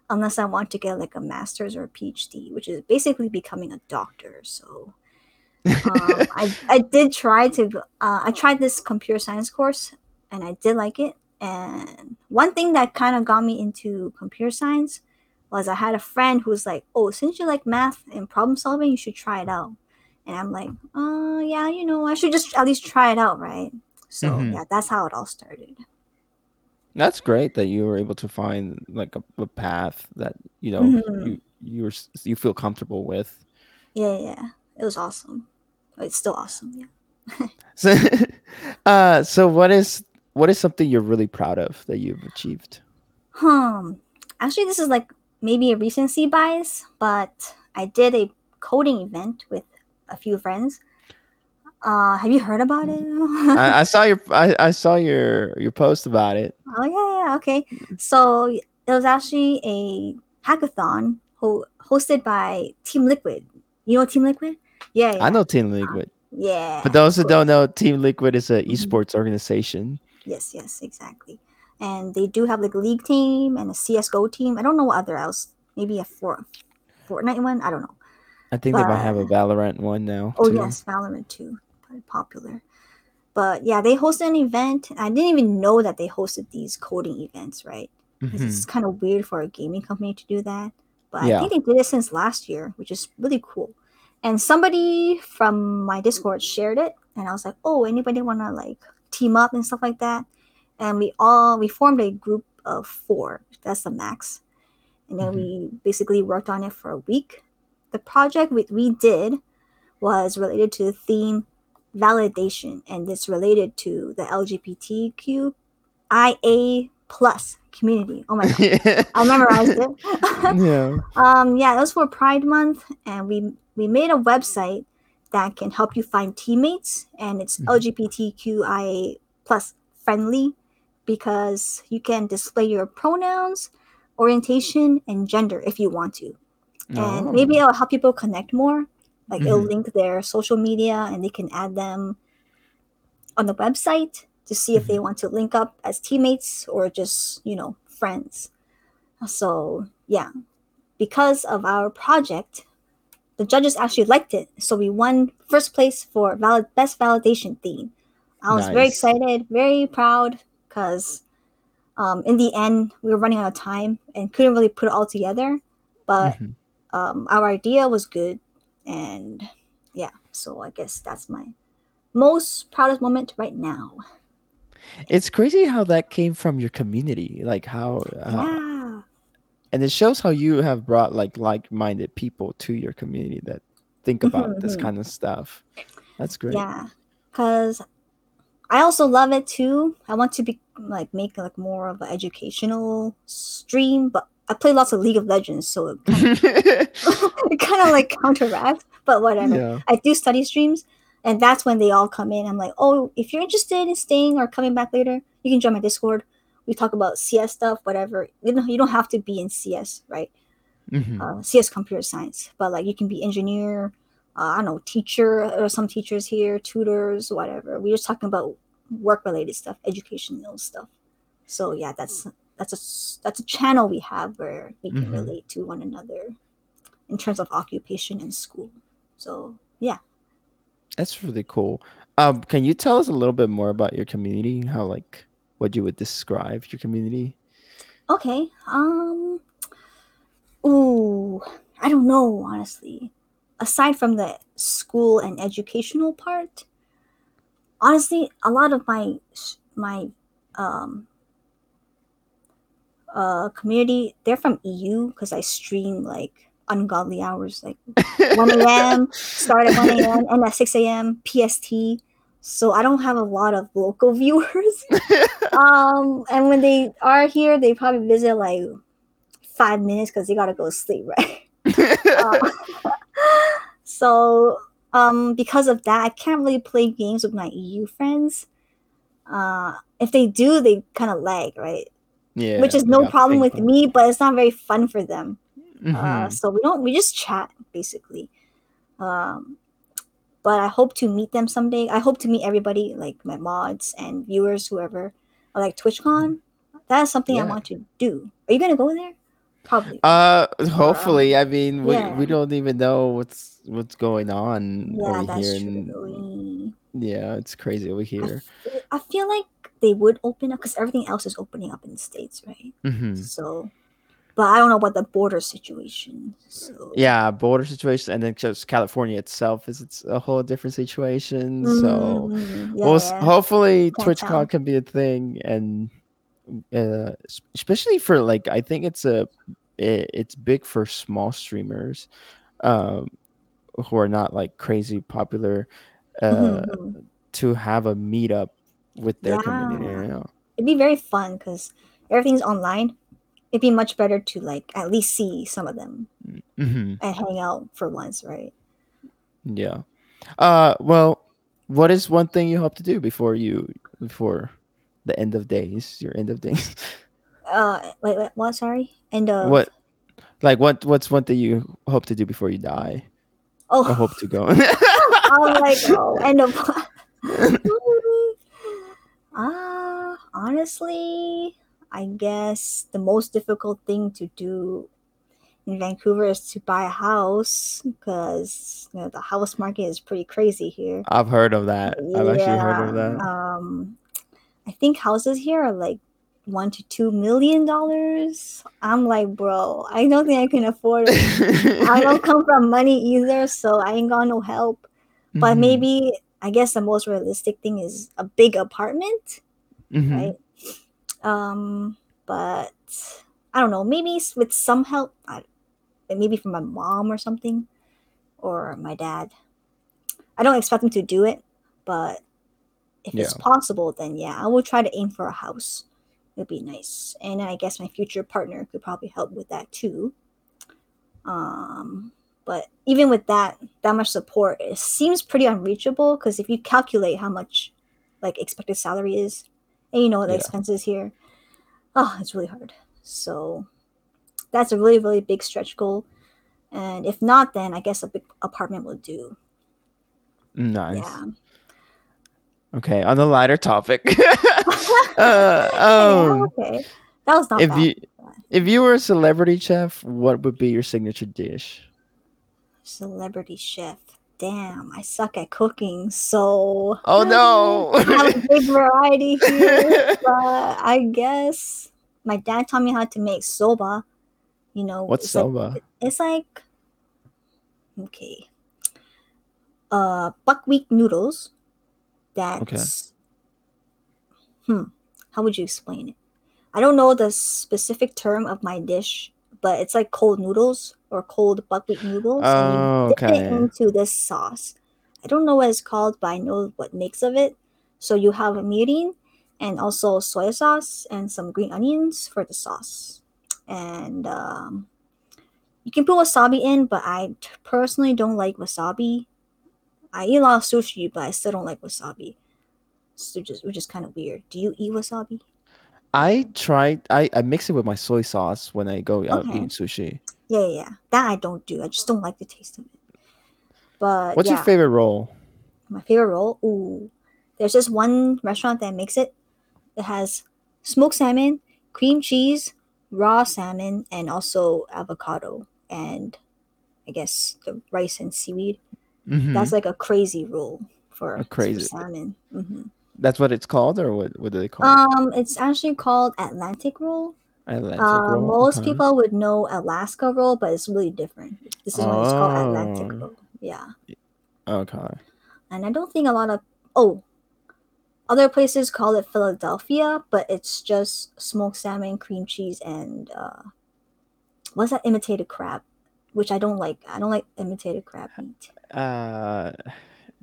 unless I want to get like a master's or a PhD, which is basically becoming a doctor. So um, I, I did try to uh, I tried this computer science course and I did like it. And one thing that kind of got me into computer science was I had a friend who was like, "Oh, since you like math and problem solving, you should try it out." And I'm like, "Uh, yeah, you know, I should just at least try it out, right?" So Mhm. yeah, that's how it all started. That's great that you were able to find like a, a path that you know Mhm. you you're you feel comfortable with. Yeah, yeah. It was awesome. It's still awesome. Yeah. So, uh, so what is what is something you're really proud of that you've achieved? Hmm. Actually, this is like maybe a recency bias, but I did a coding event with a few friends. Uh, have you heard about it? I, I saw your I, I saw your your post about it. Oh yeah, yeah, okay. So it was actually a hackathon ho- hosted by Team Liquid. You know Team Liquid? Yeah, yeah. I know Team Liquid. Yeah. For those who don't know, Team Liquid is a Mhm. esports organization. Yes, yes, exactly. And they do have like a league team and a CS:GO team. I don't know what other else. Maybe a Fort Fortnite one. I don't know. I think they might have a But- Valorant one now. Oh too. yes, Valorant too, very popular. But yeah, they hosted an event. I didn't even know that they hosted these coding events, right? Mhm. It's kind of weird for a gaming company to do that. But Yeah. I think they did it since last year, which is really cool. And somebody from my Discord shared it, and I was like, "Oh, anybody want to like team up and stuff like that?" And we all we formed a group of four. That's the max. And then Mhm. we basically worked on it for a week. The project we, we did was related to the theme validation, and it's related to the LGBTQIA plus community. Oh my god, yeah. I memorized it. yeah. um, yeah, that was for Pride Month, and we we made a website that can help you find teammates, and it's Mhm. LGBTQIA plus friendly because you can display your pronouns, orientation, and gender if you want to, and Oh. maybe it'll help people connect more. Like it'll Mhm. link their social media, and they can add them on the website to see if they want to link up as teammates or just you know friends. So yeah, because of our project, the judges actually liked it. So we won first place for valid best validation theme. I was very excited, very proud because um, in the end we were running out of time and couldn't really put it all together. But Mhm. um, our idea was good, and yeah, so I guess that's my most proudest moment right now. It's crazy how that came from your community. Like how uh, yeah. and it shows how you have brought like like-minded people to your community that think about this Mhm. kind of stuff. That's great. Yeah, because I also love it too. I want to be like make like more of an educational stream, but I play lots of League of Legends, so it kind of, it kind of like counteracts. But whatever. yeah. I do study streams, and that's when they all come in. I'm like, oh, if you're interested in staying or coming back later, you can join my Discord. We talk about CS stuff, whatever. You know, you don't have to be in CS, right? Mhm. uh, CS computer science, but like you can be engineer, uh, I don't know, teacher or some teachers here, tutors, whatever. We're just talking about work related stuff, educational stuff. So yeah, that's that's a that's a channel we have where we can Mhm. relate to one another in terms of occupation and school. So yeah, That's really cool. Um, can you tell us a little bit more about your community? How like what you would describe your community? okay. Um, ooh, I don't know honestly. Aside from the school and educational part, honestly, a lot of my my um uh community they're from EU because I stream like ungodly hours, like 1 a.m. start at 1 a.m. and at 6 a.m. PST. So I don't have a lot of local viewers. um, and when they are here, they probably visit like five minutes because they gotta go to sleep, right? Uh, so um, because of that, I can't really play games with my EU friends. Uh, if they do, they kind of lag, right? yeah. Which is no problem with me, but it's not very fun for them. pong. Uh, so we don't we just chat basically. Um, but I hope to meet them someday. I hope to meet everybody, like my mods and viewers, whoever, or like TwitchCon. That is something I want to do. Are you gonna go there? Probably. Uh, hopefully. I mean, we, yeah. we don't even know what's what's going on yeah, over that's here. And, yeah, it's crazy over I, here. I feel like they would open up because everything else is opening up in the states, right? hmm So, but I don't know about the border situation. So Yeah, border situation, and then just California itself is it's a whole different situation. So Mm, yeah, we'll yeah. hopefully TwitchCon can be a thing, and uh, especially for like I think it's a it, it's big for small streamers um, who are not like crazy popular uh, Mhm. to have a meetup with their community. Yeah. You know? It'd be very fun because everything's online. It'd be much better to like at least see some of them Mhm. and hang out for once, right? Yeah. Uh. Well, what is one thing you hope to do before you before the end of days? Your end of days. Uh, wait, wait what? Sorry. end of what? Like what? What's one thing you hope to do before you die? Oh, I hope to go. I'm like, oh, end of. Ah, honestly, I guess the most difficult thing to do in Vancouver is to buy a house because you know the house market is pretty crazy here. I've heard of that. I've actually heard of Yeah, that. Um, I think houses here are like one to two million dollars. I'm like, bro, I don't think I can afford it. I don't come from money either, so I ain't got no help. But Mhm. maybe I guess the most realistic thing is a big apartment, Mhm. right? Um, but I don't know. Maybe with some help, I, maybe from my mom or something, or my dad. I don't expect them to do it, but if it's possible, then yeah, I will try to aim for a house. It'd be nice, and I guess my future partner could probably help with that too. Um, but even with that, that much support, it seems pretty unreachable because if you calculate how much like expected salary is, and you know the Yeah. expenses here, oh, it's really hard. So that's a really really big stretch goal. And if not, then I guess a big apartment will do. Nice. Yeah. Okay. On the lighter topic. uh, Yeah, um, okay. That was not if bad. you if you were a celebrity chef, what would be your signature dish? Celebrity chef. Damn, I suck at cooking, so Oh no. I have a big variety here. but I guess my dad taught me how to make soba. You know, What's it's like- soba? it's like okay, uh, buckwheat noodles. That's hmm. How would you explain it? I don't know the specific term of my dish, but it's like cold noodles or cold buckwheat noodles, Oh, and you dip okay. it into this sauce. I don't know what it's called, but I know what makes of it. So you have a mirin and also soy sauce and some green onions for the sauce. And um, you can put wasabi in, but I personally don't like wasabi. I eat a lot of sushi, but I still don't like wasabi. So just which is kind of weird. Do you eat wasabi? I tried. I, I mix it with my soy sauce when I go out Okay. eating sushi. Yeah, yeah, yeah. That I don't do. I just don't like the taste of it. But What's yeah, your favorite roll? my favorite roll? Ooh, there's this one restaurant that makes it. It has smoked salmon, cream cheese, raw salmon, and also avocado, and I guess the rice and seaweed. Mhm. That's like a crazy rule for, A for crazy- salmon. hmm That's what it's called, or what? What do they call it? Um, it's actually called Atlantic roll. Atlantic Uh, roll? most Okay. people would know Alaska roll, but it's really different. This is what it's called Atlantic Oh. roll. Yeah, Okay. and I don't think a lot of oh, other places call it Philadelphia, but it's just smoked salmon, cream cheese, and uh, what's that imitated crab, which I don't like. I don't like imitated crab meat. Uh,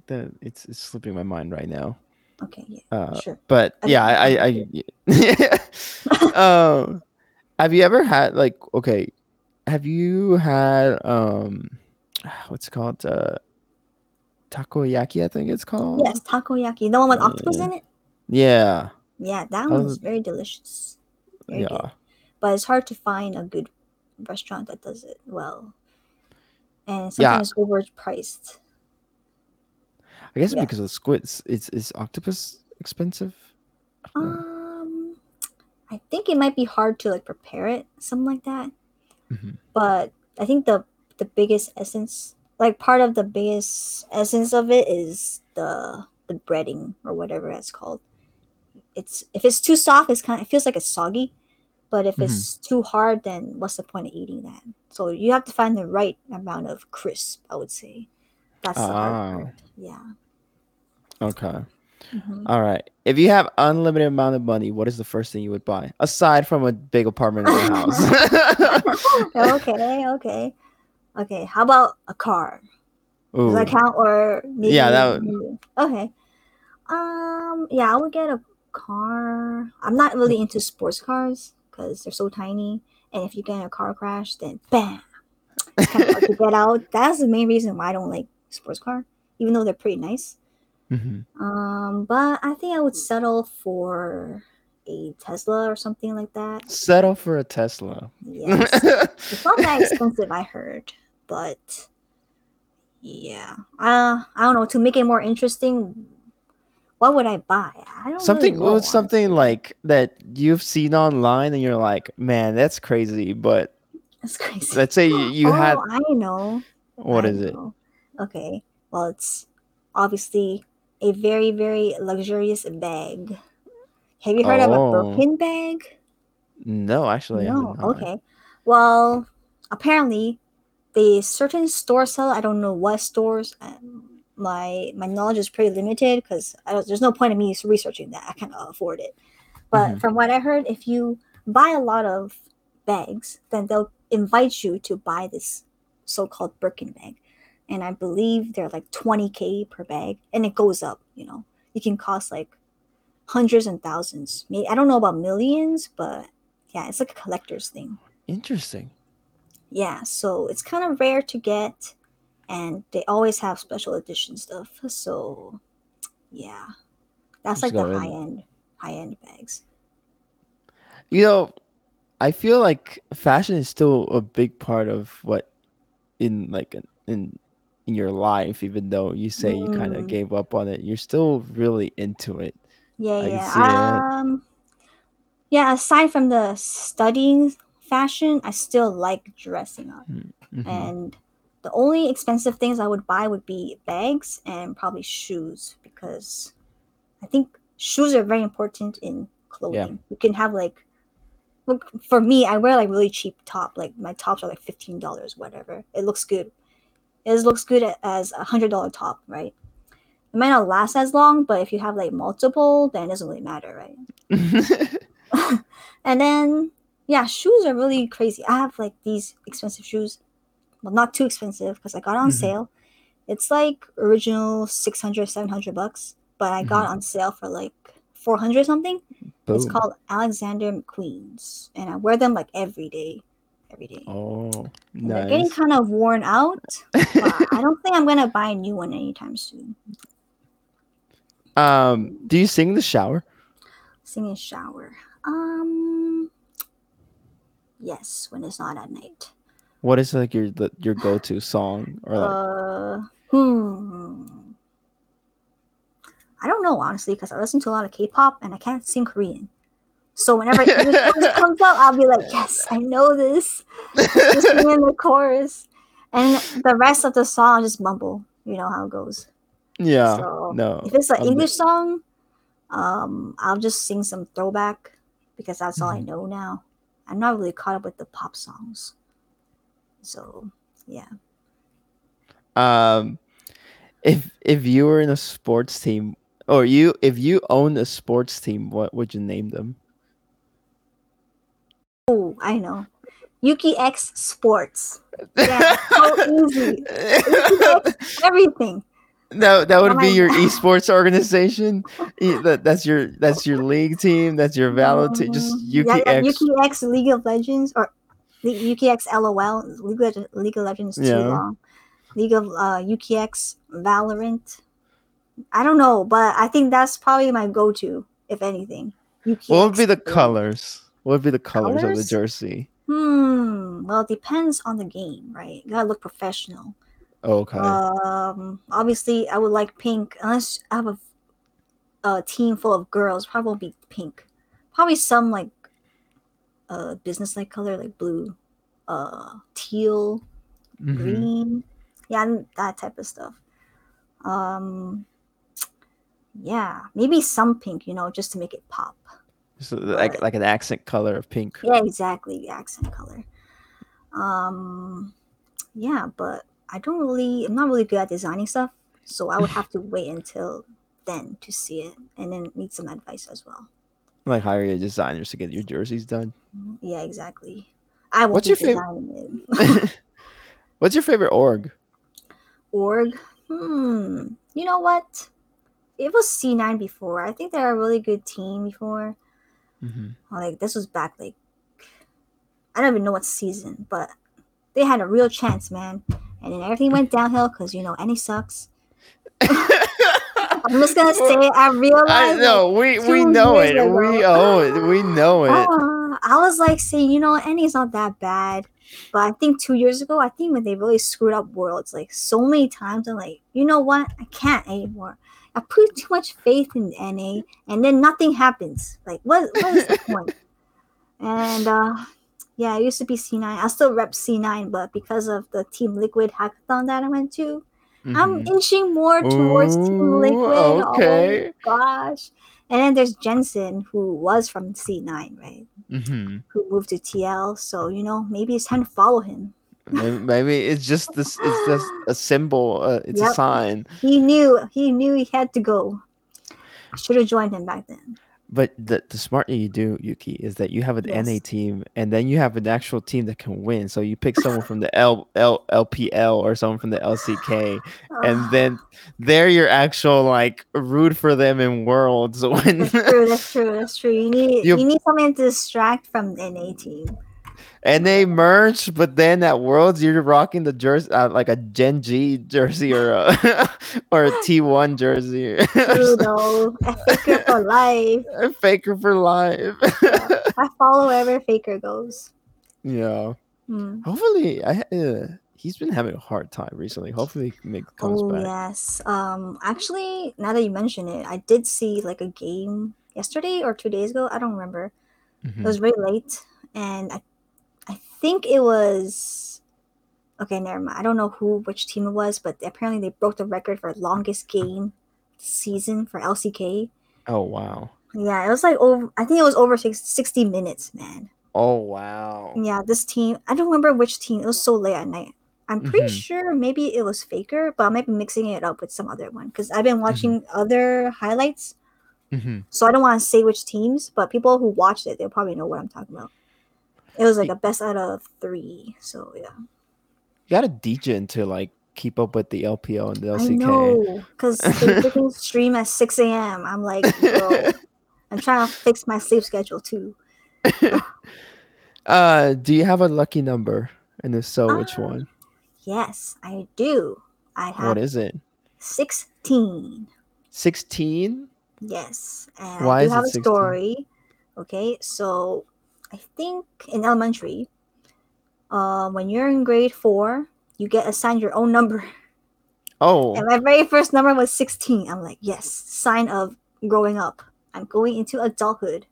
the it's, it's slipping my mind right now. Okay, yeah, Uh, sure. but I yeah, I, I, I um, have you ever had like okay, have you had um, what's it called uh, takoyaki? I think it's called. Yes, takoyaki, the one with octopus Yeah. in it. Yeah. Yeah, that How's one is very delicious. Very yeah. good. But it's hard to find a good restaurant that does it well. And Yeah. sometimes overpriced. I guess Yeah. because of the squids, it's is octopus expensive? I. Um I think it might be hard to like prepare it, something like that. Mhm. But I think the the biggest essence like part of the biggest essence of it is the the breading or whatever it's called. It's if it's too soft, it's kind of it feels like it's soggy. But if it's too hard, then what's the point of eating that? So you have to find the right amount of crisp. I would say that's the hard Ah. part. Yeah. Okay. Mhm. All right. If you have unlimited amount of money, what is the first thing you would buy aside from a big apartment or a house? okay, okay, okay. How about a car? Does Ooh. that count or maybe, Yeah, that would- okay. Um, yeah, I would get a car. I'm not really into sports cars because they're so tiny, and if you get in a car crash, then bam, it's kind of hard to get out. That's the main reason why I don't like sports car, even though they're pretty nice. Mhm. Um, but I think I would settle for a Tesla or something like that. Settle for a Tesla. Yes. It's not that expensive, I heard, but yeah, uh, I don't know. To make it more interesting, what would I buy? I don't something really know, something like that you've seen online and you're like, man, that's crazy. But That's crazy. let's say you, you oh, had I know. what I is it? Okay, well, it's obviously a very, very luxurious bag. Have you heard of a Oh. Birkin bag? No, actually, no. Okay. Well, apparently, the certain store sell. I don't know what stores. Um, my my knowledge is pretty limited because there's no point in me researching that. I can't afford it. But Mhm. from what I heard, if you buy a lot of bags, then they'll invite you to buy this so-called Birkin bag, and I believe they're like 20k per bag, and it goes up. You know, it can cost like hundreds and thousands. Maybe I don't know about millions, but yeah, it's like a collector's thing. Interesting. Yeah, so it's kind of rare to get, and they always have special edition stuff. So yeah, that's like the in. high end high end bags. You know, I feel like fashion is still a big part of what in like in in your life, even though you say you kind of Mm. gave up on it, you're still really into it. Yeah, I yeah. Um, yeah. Aside from the studying fashion, I still like dressing up. Mhm. And the only expensive things I would buy would be bags and probably shoes because I think shoes are very important in clothing. You can have like, look for me, I wear like really cheap top. Like my tops are like fifteen dollars, whatever. It looks good. It looks good as a hundred dollar top, right? It might not last as long, but if you have like multiple, then it doesn't really matter, right? and then yeah shoes are really crazy i have like these expensive shoes well not too expensive because i got it on Mhm. sale. It's like original 600 700 bucks but i got it on sale for like 400 something. It's called alexander mcqueen's and i wear them like every day every day. Oh, And they're getting kind of worn out but i don't think i'm gonna buy a new one anytime soon. Um, do you sing in the shower? sing in the shower. Um yes when it's not at night What is like your the, your go to song or like Uh, hmm. I don't know honestly because I listen to a lot of K-pop and I can't sing Korean. So whenever it comes up, I'll be like, "Yes, I know this." Just sing in the chorus, and the rest of the song I'll just mumble. You know how it goes. yeah so no if it's an I'm English song, um, I'll just sing some throwback because that's all I Mhm. know now. I'm not really caught up with the pop songs. So yeah. um if if you were in a sports team or you if you owned a sports team what would you name them Oh, I know. Yuki X Sports. Yeah, so easy. Everything. no that would Oh be your God. esports organization E- that, that's your that's your league team that's your valid team just Um, yeah, yeah, x Yuki X League of Legends or Le- Yuki LOL. League of, League of Legends is too Yeah. long. League of uh, Yuki X Valorant. I don't know, but I think that's probably my go-to, if anything. Yuki what would be the colors what would be the colors, of the jersey Hmm. Well, it depends on the game, right? You gotta look professional. okay Um, obviously, I would like pink. Unless I have a, a team full of girls, probably won't be pink. Probably some like uh business like color, like blue, uh, teal, Mhm. green, yeah, and that type of stuff. Um, yeah, maybe some pink, you know, just to make it pop. so like but- like an accent color of pink Yeah, exactly, the accent color. Um, yeah, but I don't really, I'm not really good at designing stuff, so I would have to wait until then to see it and then need some advice as well. Like hiring designers to get your jerseys done. Yeah, exactly. I will What's your fav- designing it. What's your favorite org? Org. Hmm. You know what? It was C9 before. I think they're a really good team before. Mhm. Like this was back like I don't even know what season, but they had a real chance, man. And then everything went downhill because you know NA sucks. I'm just gonna say I realized. I know we we know it. ago. We owe it. We know it. Uh, I was like saying, you know, NA's not that bad. But I think two years ago, I think when they really screwed up Worlds like so many times, I'm like, you know what? I can't anymore. I put too much faith in NA, and then nothing happens. Like, what? What is the point? And uh, yeah, I used to be C9. I still rep C9, but because of the Team Liquid hackathon that I went to, I'm Mhm. inching more towards Team Liquid. okay. Oh gosh. And then there's Jensen, who was from C9, right? Mhm. Who moved to TL. So, you know, maybe it's time to follow him. Maybe, maybe it's just this. It's just a symbol. Uh, it's a sign. He knew he knew he had to go. I should have joined him back then. But the, the smart thing you do, Yuki, is that you have an NA team, and then you have an actual team that can win. So you pick someone from the L, L LPL or someone from the LCK, and ah. then they're your actual like root for them in worlds. When that's true, that's true, that's true. You need You- you, need something to distract from the NA team. And they merge, but then at worlds you're rocking the jersey uh, like a Gen G jersey or a or a T1 jersey. True faker for life. Faker for life. I follow wherever faker goes. yeah. Hmm. Hopefully, I uh, he's been having a hard time recently. Hopefully, he make, comes Oh back. yes. Um actually now that you mention it, I did see like a game yesterday or two days ago. I don't remember. Mhm. It was very late and I think it was okay, never mind. I don't know who which team it was, but apparently they broke the record for longest game season for LCK. Oh wow! Yeah, it was like over I think it was over six, 60 minutes, man. Oh wow! Yeah, this team I don't remember which team. It was so late at night. I'm pretty Mhm. sure maybe it was Faker, but I might be mixing it up with some other one because I've been watching other highlights, Mhm. so I don't want to say which teams, but people who watched it, they'll probably know what I'm talking about. It was like a best out of three, so yeah. You got to DJ to like keep up with the LPL and the I LCK. know because they freaking stream at 6 a.m. I'm like, bro, I'm trying to fix my sleep schedule too. Uh, do you have a lucky number? And if so, which Um, one? Yes, I do. I have What is it? 16. Sixteen? Yes, and Why I is do it have a 16? story. Okay, so I think in elementary, uh, when you're in grade four, you get assigned your own number. Oh, And my very first number was 16. I'm like, yes, sign of growing up. I'm going into adulthood.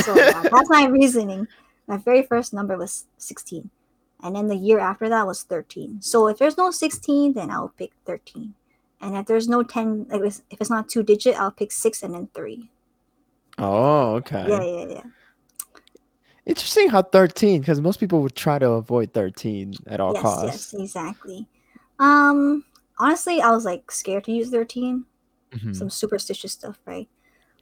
So yeah, that's my reasoning. My very first number was 16. And then the year after that was 13. So if there's no 16, then I'll pick 13. And if there's no 10, like if if it's not two digit, I'll pick six and then three. oh, okay. Yeah, yeah, yeah. Interesting how thirteen, because most people would try to avoid thirteen at all yes, costs. yes, exactly. Um, honestly, I was like scared to use 13. Mhm. Some superstitious stuff, right?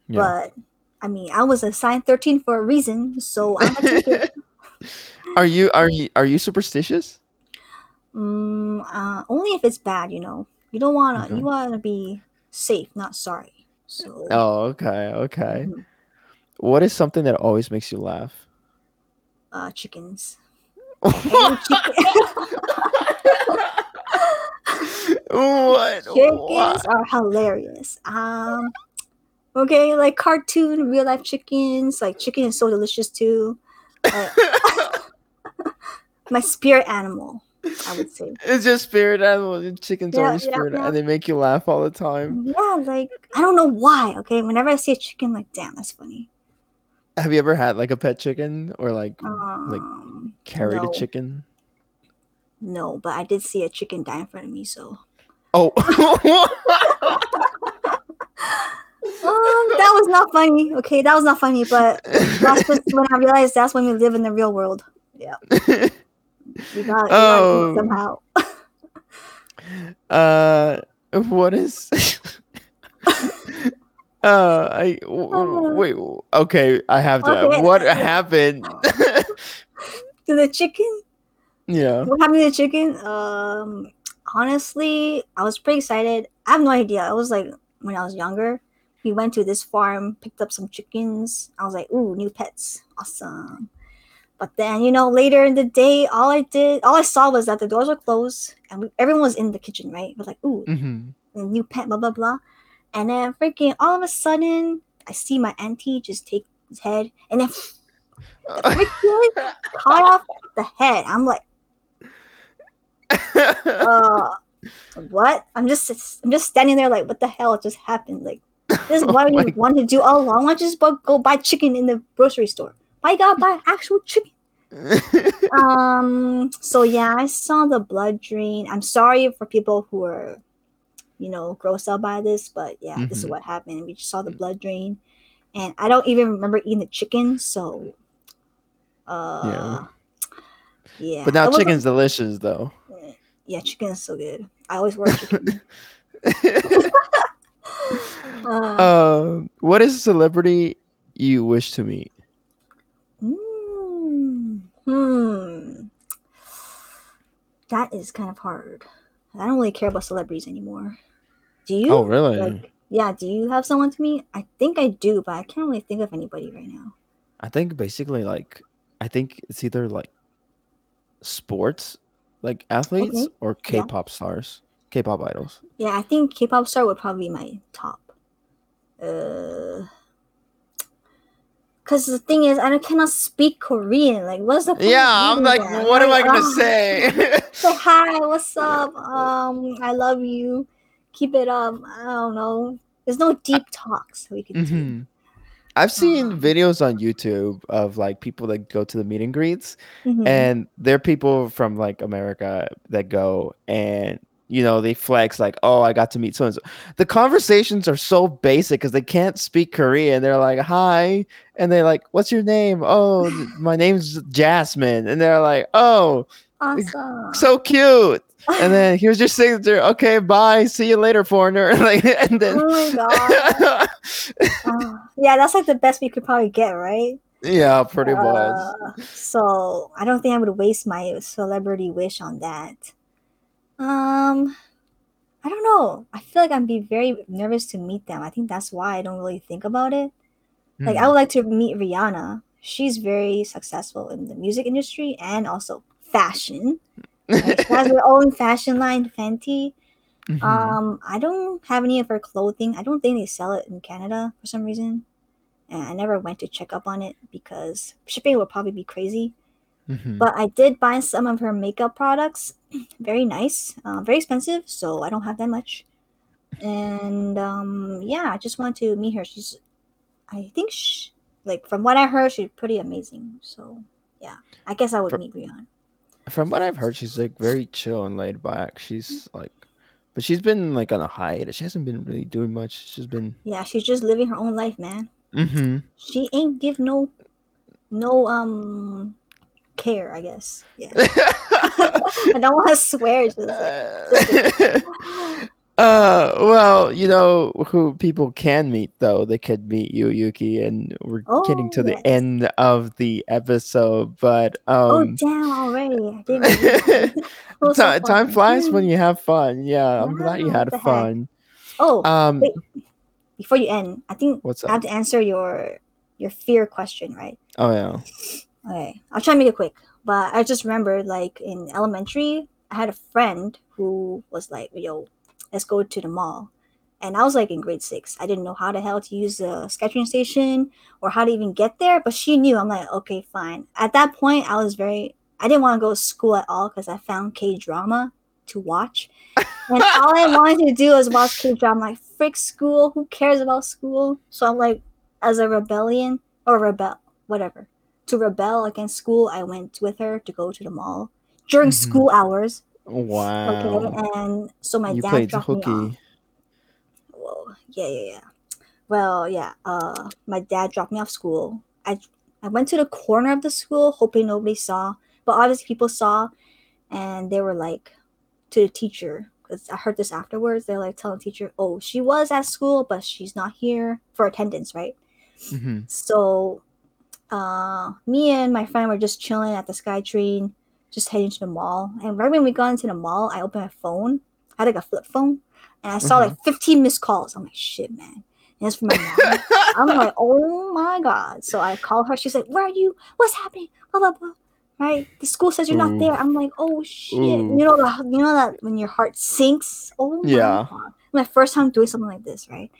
Yeah. But I mean, I was assigned 13 for a reason, so I'm take it. Are you are you are you superstitious? Mm, uh, only if it's bad, you know. You don't wanna Okay. you wanna be safe, not sorry. So Oh, okay, okay. Mhm. What is something that always makes you laugh? Uh chickens. Chicken- what? chickens are hilarious. Um okay, like cartoon real life chickens, like chicken is so delicious too. Uh, my spirit animal, I would say. It's just spirit animals and chickens Yeah, are yeah, spirit, yeah. and they make you laugh all the time. Yeah, like I don't know why. Okay, whenever I see a chicken, like damn, that's funny. Have you ever had like a pet chicken or like Um, carried no. a chicken? no, but I did see a chicken die in front of me. So Oh, um, that was not funny. Okay, that was not funny. But that's just when I realized that's when we live in the real world. Yeah, we got, we Oh. somehow. uh, what is? Uh, I w- w- wait. Okay, I have to. Okay. What happened? to the chicken. yeah. What happened to the chicken? Um, honestly, I was pretty excited. I have no idea. I was like when I was younger. We went to this farm, picked up some chickens. I was like, "Ooh, new pets, awesome!" But then, you know, later in the day, all I did, all I saw was that the doors were closed and we, everyone was in the kitchen, right? Was like, "Ooh, hmm new pet, blah blah blah," and then freaking all of a sudden, I see my auntie just take his head and then freaking cut off the head. I'm like. uh what? I'm just i'm just standing there like what the hell just happened? Like this is Oh what my you wanted to do all along. Why don't you just go buy chicken in the grocery store? Why gotta buy actual chicken? Um so yeah i saw the blood drain. I'm sorry for people who are you know grossed out by this but yeah this is Mhm. what happened we just saw the blood drain and i don't even remember eating the chicken so uh yeah, but now It was a- chicken's delicious, though. yeah, chicken is so good. I always work chicken. uh, uh, what is a celebrity you wish to meet? mm, hmm. That is kind of hard. I don't really care about celebrities anymore. Do you? Oh, really? Like, yeah. Do you have someone to meet? I think I do, but I can't really think of anybody right now. I think basically like I think it's either like sports, like athletes, Okay. or Yeah. K-pop stars, K-pop idols. Yeah, I think K-pop star would probably be my top. Uh, because the thing is, I cannot speak Korean. Like, what's the Yeah, I'm like, them? what am I gonna ah. say? say hi, what's up? Um, I love you. Keep it up. I don't know. There's no deep talks we can do. Mhm. I've seen Um, videos on YouTube of like people that go to the meet and greets, Mhm. and they're people from like America that go and you know they flex like, oh, I got to meet so and so. The conversations are so basic because they can't speak Korean. They're like, hi, and they're like, what's your name? Oh, my name's Jasmine, and they're like, oh, awesome. so cute. And then here's your signature. Okay, bye. See you later, foreigner. like, and then oh my god. Uh, yeah, that's like the best we could probably get, right? yeah, pretty much. Uh, so I don't think I would waste my celebrity wish on that. Um, I don't know. I feel like I'd be very nervous to meet them. I think that's why I don't really think about it. Like I Hmm. would like to meet Rihanna. She's very successful in the music industry and also fashion. Like, she has her own fashion line, Fenty. Mhm. Um, I don't have any of her clothing. I don't think they sell it in Canada for some reason. And I never went to check up on it because shipping would probably be crazy. Mhm. But I did buy some of her makeup products. Very nice, uh, very expensive, so I don't have that much. And um, yeah, I just want to meet her. She's, I think, sh like from what I heard, she's pretty amazing. So yeah, I guess I would For- meet Rihanna. From what I've heard, she's like very chill and laid back. She's like, but she's been like on a hiatus. She hasn't been really doing much. She's been. Yeah, she's just living her own life, man. hmm She ain't give no, no um, care. I guess. Yeah. I don't want to swear. Just like, uh, well, you know who people can meet though. They could meet you, Yuki, and we're getting to Oh, the end of the episode. But oh um, damn! Already, I didn't. It was so ti- time flies when you have fun. Yeah, I'm glad you had the heck? fun. Oh, Um, wait. before you end, I think what's I have to answer your your fear question, right? Oh yeah. Okay, I'll try to make it quick. But I just remembered, like in elementary, I had a friend who was like, "Yo, let's go to the mall," and I was like in grade six. I didn't know how the hell to use the SkyTrain station or how to even get there, but she knew. I'm like, okay, fine. At that point, I was very. I didn't want to go to school at all because I found K drama to watch, and all I wanted to do was watch K drama. Like, frick school. Who cares about school? So I'm like, as a rebellion or rebel, whatever to rebel against school, I went with her to go to the mall during Mhm. school hours. Wow. Okay, and so my you dad dropped me off. hooky. Whoa, yeah, yeah, yeah. Well, yeah. Uh, my dad dropped me off school. I I went to the corner of the school, hoping nobody saw, but obviously people saw, and they were like to the teacher, because I heard this afterwards. They're like telling the teacher, "Oh, she was at school, but she's not here for attendance, right?" Mhm. So, uh, me and my friend were just chilling at the SkyTrain, just heading to the mall. And right when we got into the mall, I opened my phone. I had like a flip phone, and I saw like mm-hmm. 15 missed calls. I'm like, shit, man. And it's from my mom. I'm like, oh my god. So I call her. She's like, where are you? What's happening? Blah blah blah. Right? The school says you're not there. I'm like, oh shit. Ooh. You know the you know that when your heart sinks. Oh my Yeah. god. My first time doing something like this, right?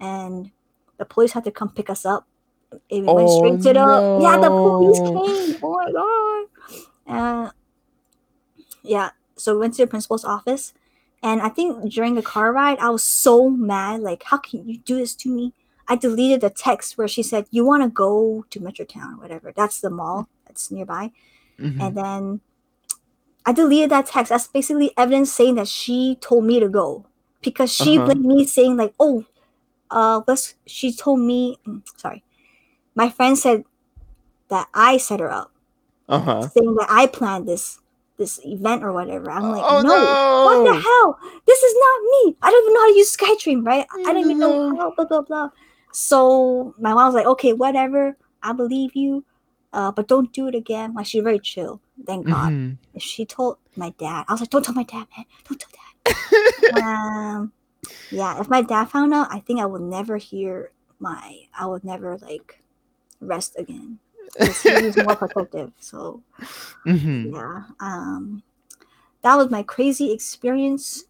And the police had to come pick us up. It went Oh, straight to the yeah. The police oh, came. Oh my god. Uh, yeah. So we went to the principal's office, and I think during the car ride, I was so mad. Like, how can you do this to me? I deleted the text where she said, "You want to go to Metrotown or whatever. That's the mall that's nearby." Mhm. And then I deleted that text. That's basically evidence saying that she told me to go because she Uh-huh. blamed me, saying like, "Oh, uh, let's." She told me, mm, sorry, my friend said that I set her up, Uh-huh. saying that I planned this this event or whatever. I'm like, oh no, what the hell? This is not me. I don't even know how to use SkyTrain, right? I don't even know how, blah, blah, blah. So my mom was like, okay, whatever. I believe you. Uh, but don't do it again. Like, she's very chill. Thank God. Mhm. If she told my dad, I was like, don't tell my dad, man. Don't tell dad. um, yeah, if my dad found out, I think I would never hear my, I would never, like, rest again. He's more protective. So, Mhm. yeah um that was my crazy experience.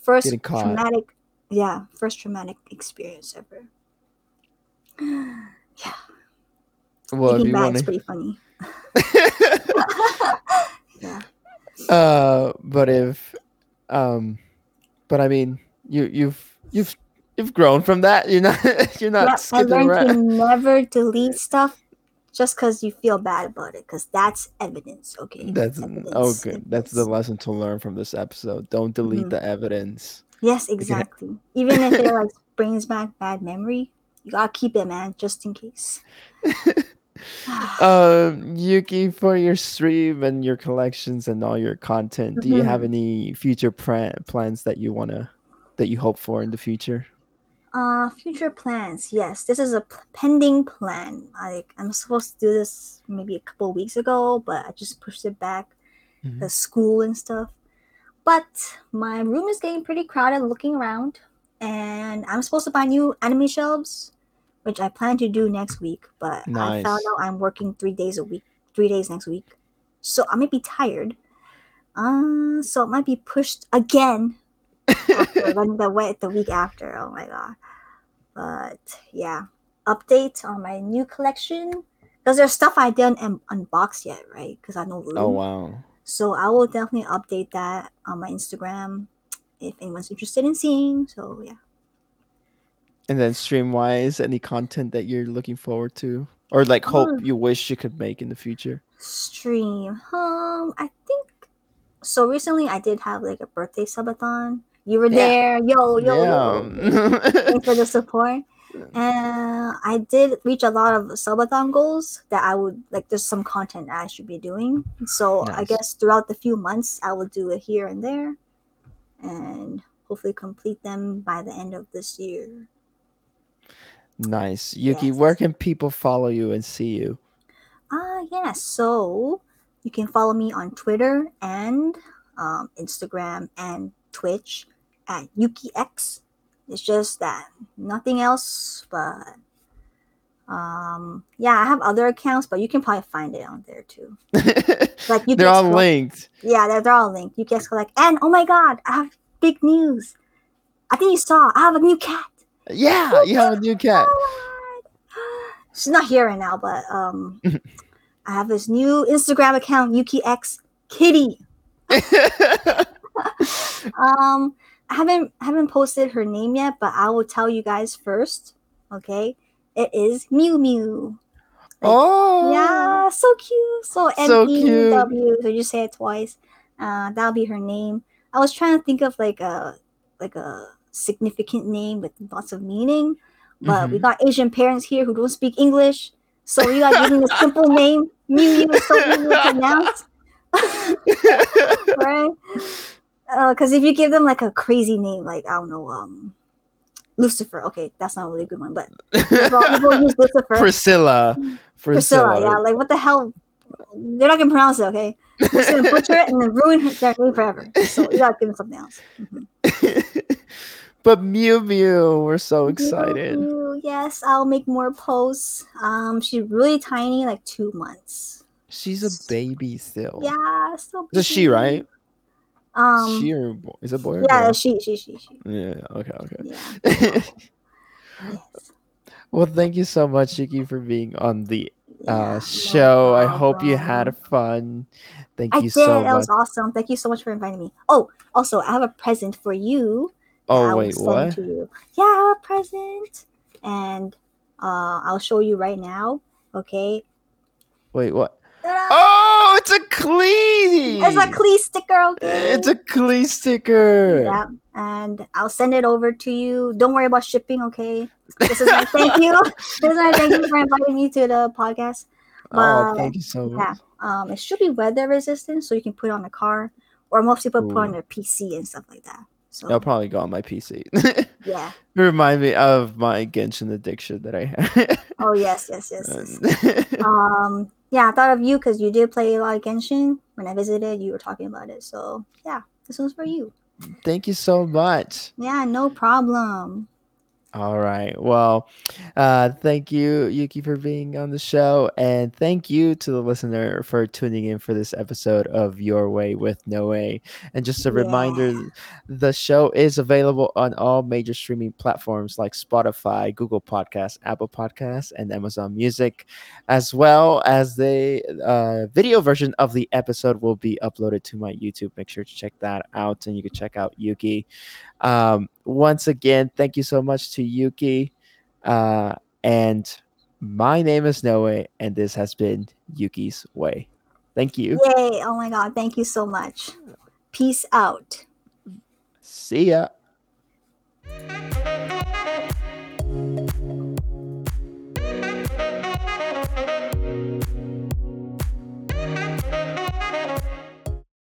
First traumatic yeah first traumatic experience ever. Yeah. Well, if thinking you back to pretty funny. Yeah. Uh but if um but i mean you you've you've you've grown from that. You're not you're not yeah, I learned to never delete stuff just because you feel bad about it because that's evidence okay? That's Evidence, oh good that's the lesson to learn from this episode. Don't delete Mhm. the evidence. Yes exactly. Even if it like brings back bad memory you gotta keep it man just in case. Um yuki for your stream and your collections and all your content do you have any future pra- plans that you want to that you hope for in the future Uh, future plans. Yes, this is a p- pending plan. Like I'm supposed to do this maybe a couple weeks ago, but I just pushed it back Mhm. the school and stuff. But my room is getting pretty crowded looking around, and I'm supposed to buy new anime shelves, which I plan to do next week. But I found out I'm working three days a week, three days next week, so I might be tired. Uh, so it might be pushed again after then the the week after. Oh my god. But yeah. Update on my new collection. Because there's stuff I didn't un- unbox yet, right? Because I don't know room. oh wow So I will definitely update that on my Instagram if anyone's interested in seeing. So yeah. And then stream wise, any content that you're looking forward to or like hope Oh. you wish you could make in the future? Stream. Um, I think so recently I did have like a birthday subathon. You were Yeah. there. Yo, yo, yo. Thanks for the support. And I did reach a lot of subathon goals that I would like. There's some content I should be doing. So I guess throughout the few months, I will do it here and there, and hopefully complete them by the end of this year. nice. Yuki, Yes. where can people follow you and see you? Ah, yeah. So you can follow me on Twitter and um, Instagram and Twitch at Yuki X. It's just that nothing else, but um, yeah, I have other accounts, but you can probably find it on there too. Like you They're all Collect- linked. Yeah, they're, they're all linked. UKX Collect. And oh my god, I have big news. I think you saw. I have a new cat. Yeah, you have a new cat. Oh. She's not here right now, but um, I have this new Instagram account, yuki x Kitty. Um, I haven't haven't posted her name yet, but I will tell you guys first. Okay, it is Mew Mew. oh, Yeah, so cute. So M E W. So you say it twice. Uh, that'll be her name. I was trying to think of like a like a significant name with lots of meaning, but we Mhm. got Asian parents here who don't speak English, so we got giving a simple name. Mew Mew is so easy to pronounce, right? Because if you give them like a crazy name, like I don't know, um, Lucifer. Okay, that's not a really good one, but people, people use Lucifer. Priscilla. Priscilla. Priscilla, yeah. Like what the hell? They're not gonna pronounce it, okay? They're just gonna butcher it and then ruin their name forever. So you gotta give them something else. Mhm. but Mew Mew, we're so excited. Ooh, yes, I'll make more posts. Um, she's really tiny, like two months. She's a baby still. Yeah, so Is she right? Um, she or boy? Is it a boy or yeah, girl? she, she, she, she. Yeah. Okay. Okay. Yeah. yes. well, thank you so much, Yuki, for being on the Yeah, uh, no show. I hope you had fun. Thank I you did. so that much. was awesome. Thank you so much for inviting me. Oh, also, I have a present for you. that I Oh wait, what? To you. Yeah, I have a present, and uh, I'll show you right now. Okay. Wait, what? Oh, it's a Klee. It's a Klee sticker. Okay. It's a Klee sticker. Yeah, and I'll send it over to you. Don't worry about shipping, okay? This is my thank you. This is my thank you for inviting me to the podcast. Oh, thank you so much. Yeah, um, it should be weather resistant, so you can put it on the car, or most people put it on their PC and stuff like that. So I'll probably go on my PC. yeah. Remind me of my Genshin addiction that I had. Oh yes, yes, yes. yes. um, yeah, I thought of you because you did play a lot of Genshin. When I visited, you were talking about it. So yeah, this one's for you. Thank you so much. Yeah, no problem. All right. Well, uh, thank you, Yuki, for being on the show. And thank you to the listener for tuning in for this episode of Your Way with Noe. And just a reminder the show is available on all major streaming platforms like Spotify, Google Podcasts, Apple Podcasts, and Amazon Music, as well as the uh, video version of the episode will be uploaded to my YouTube. Make sure to check that out. And you can check out Yuki. Um, once again, thank you so much to Yuki. Uh, and my name is Noe, and this has been Yuki's Way. Thank you. Yay! Oh my god, thank you so much. Peace out. See ya.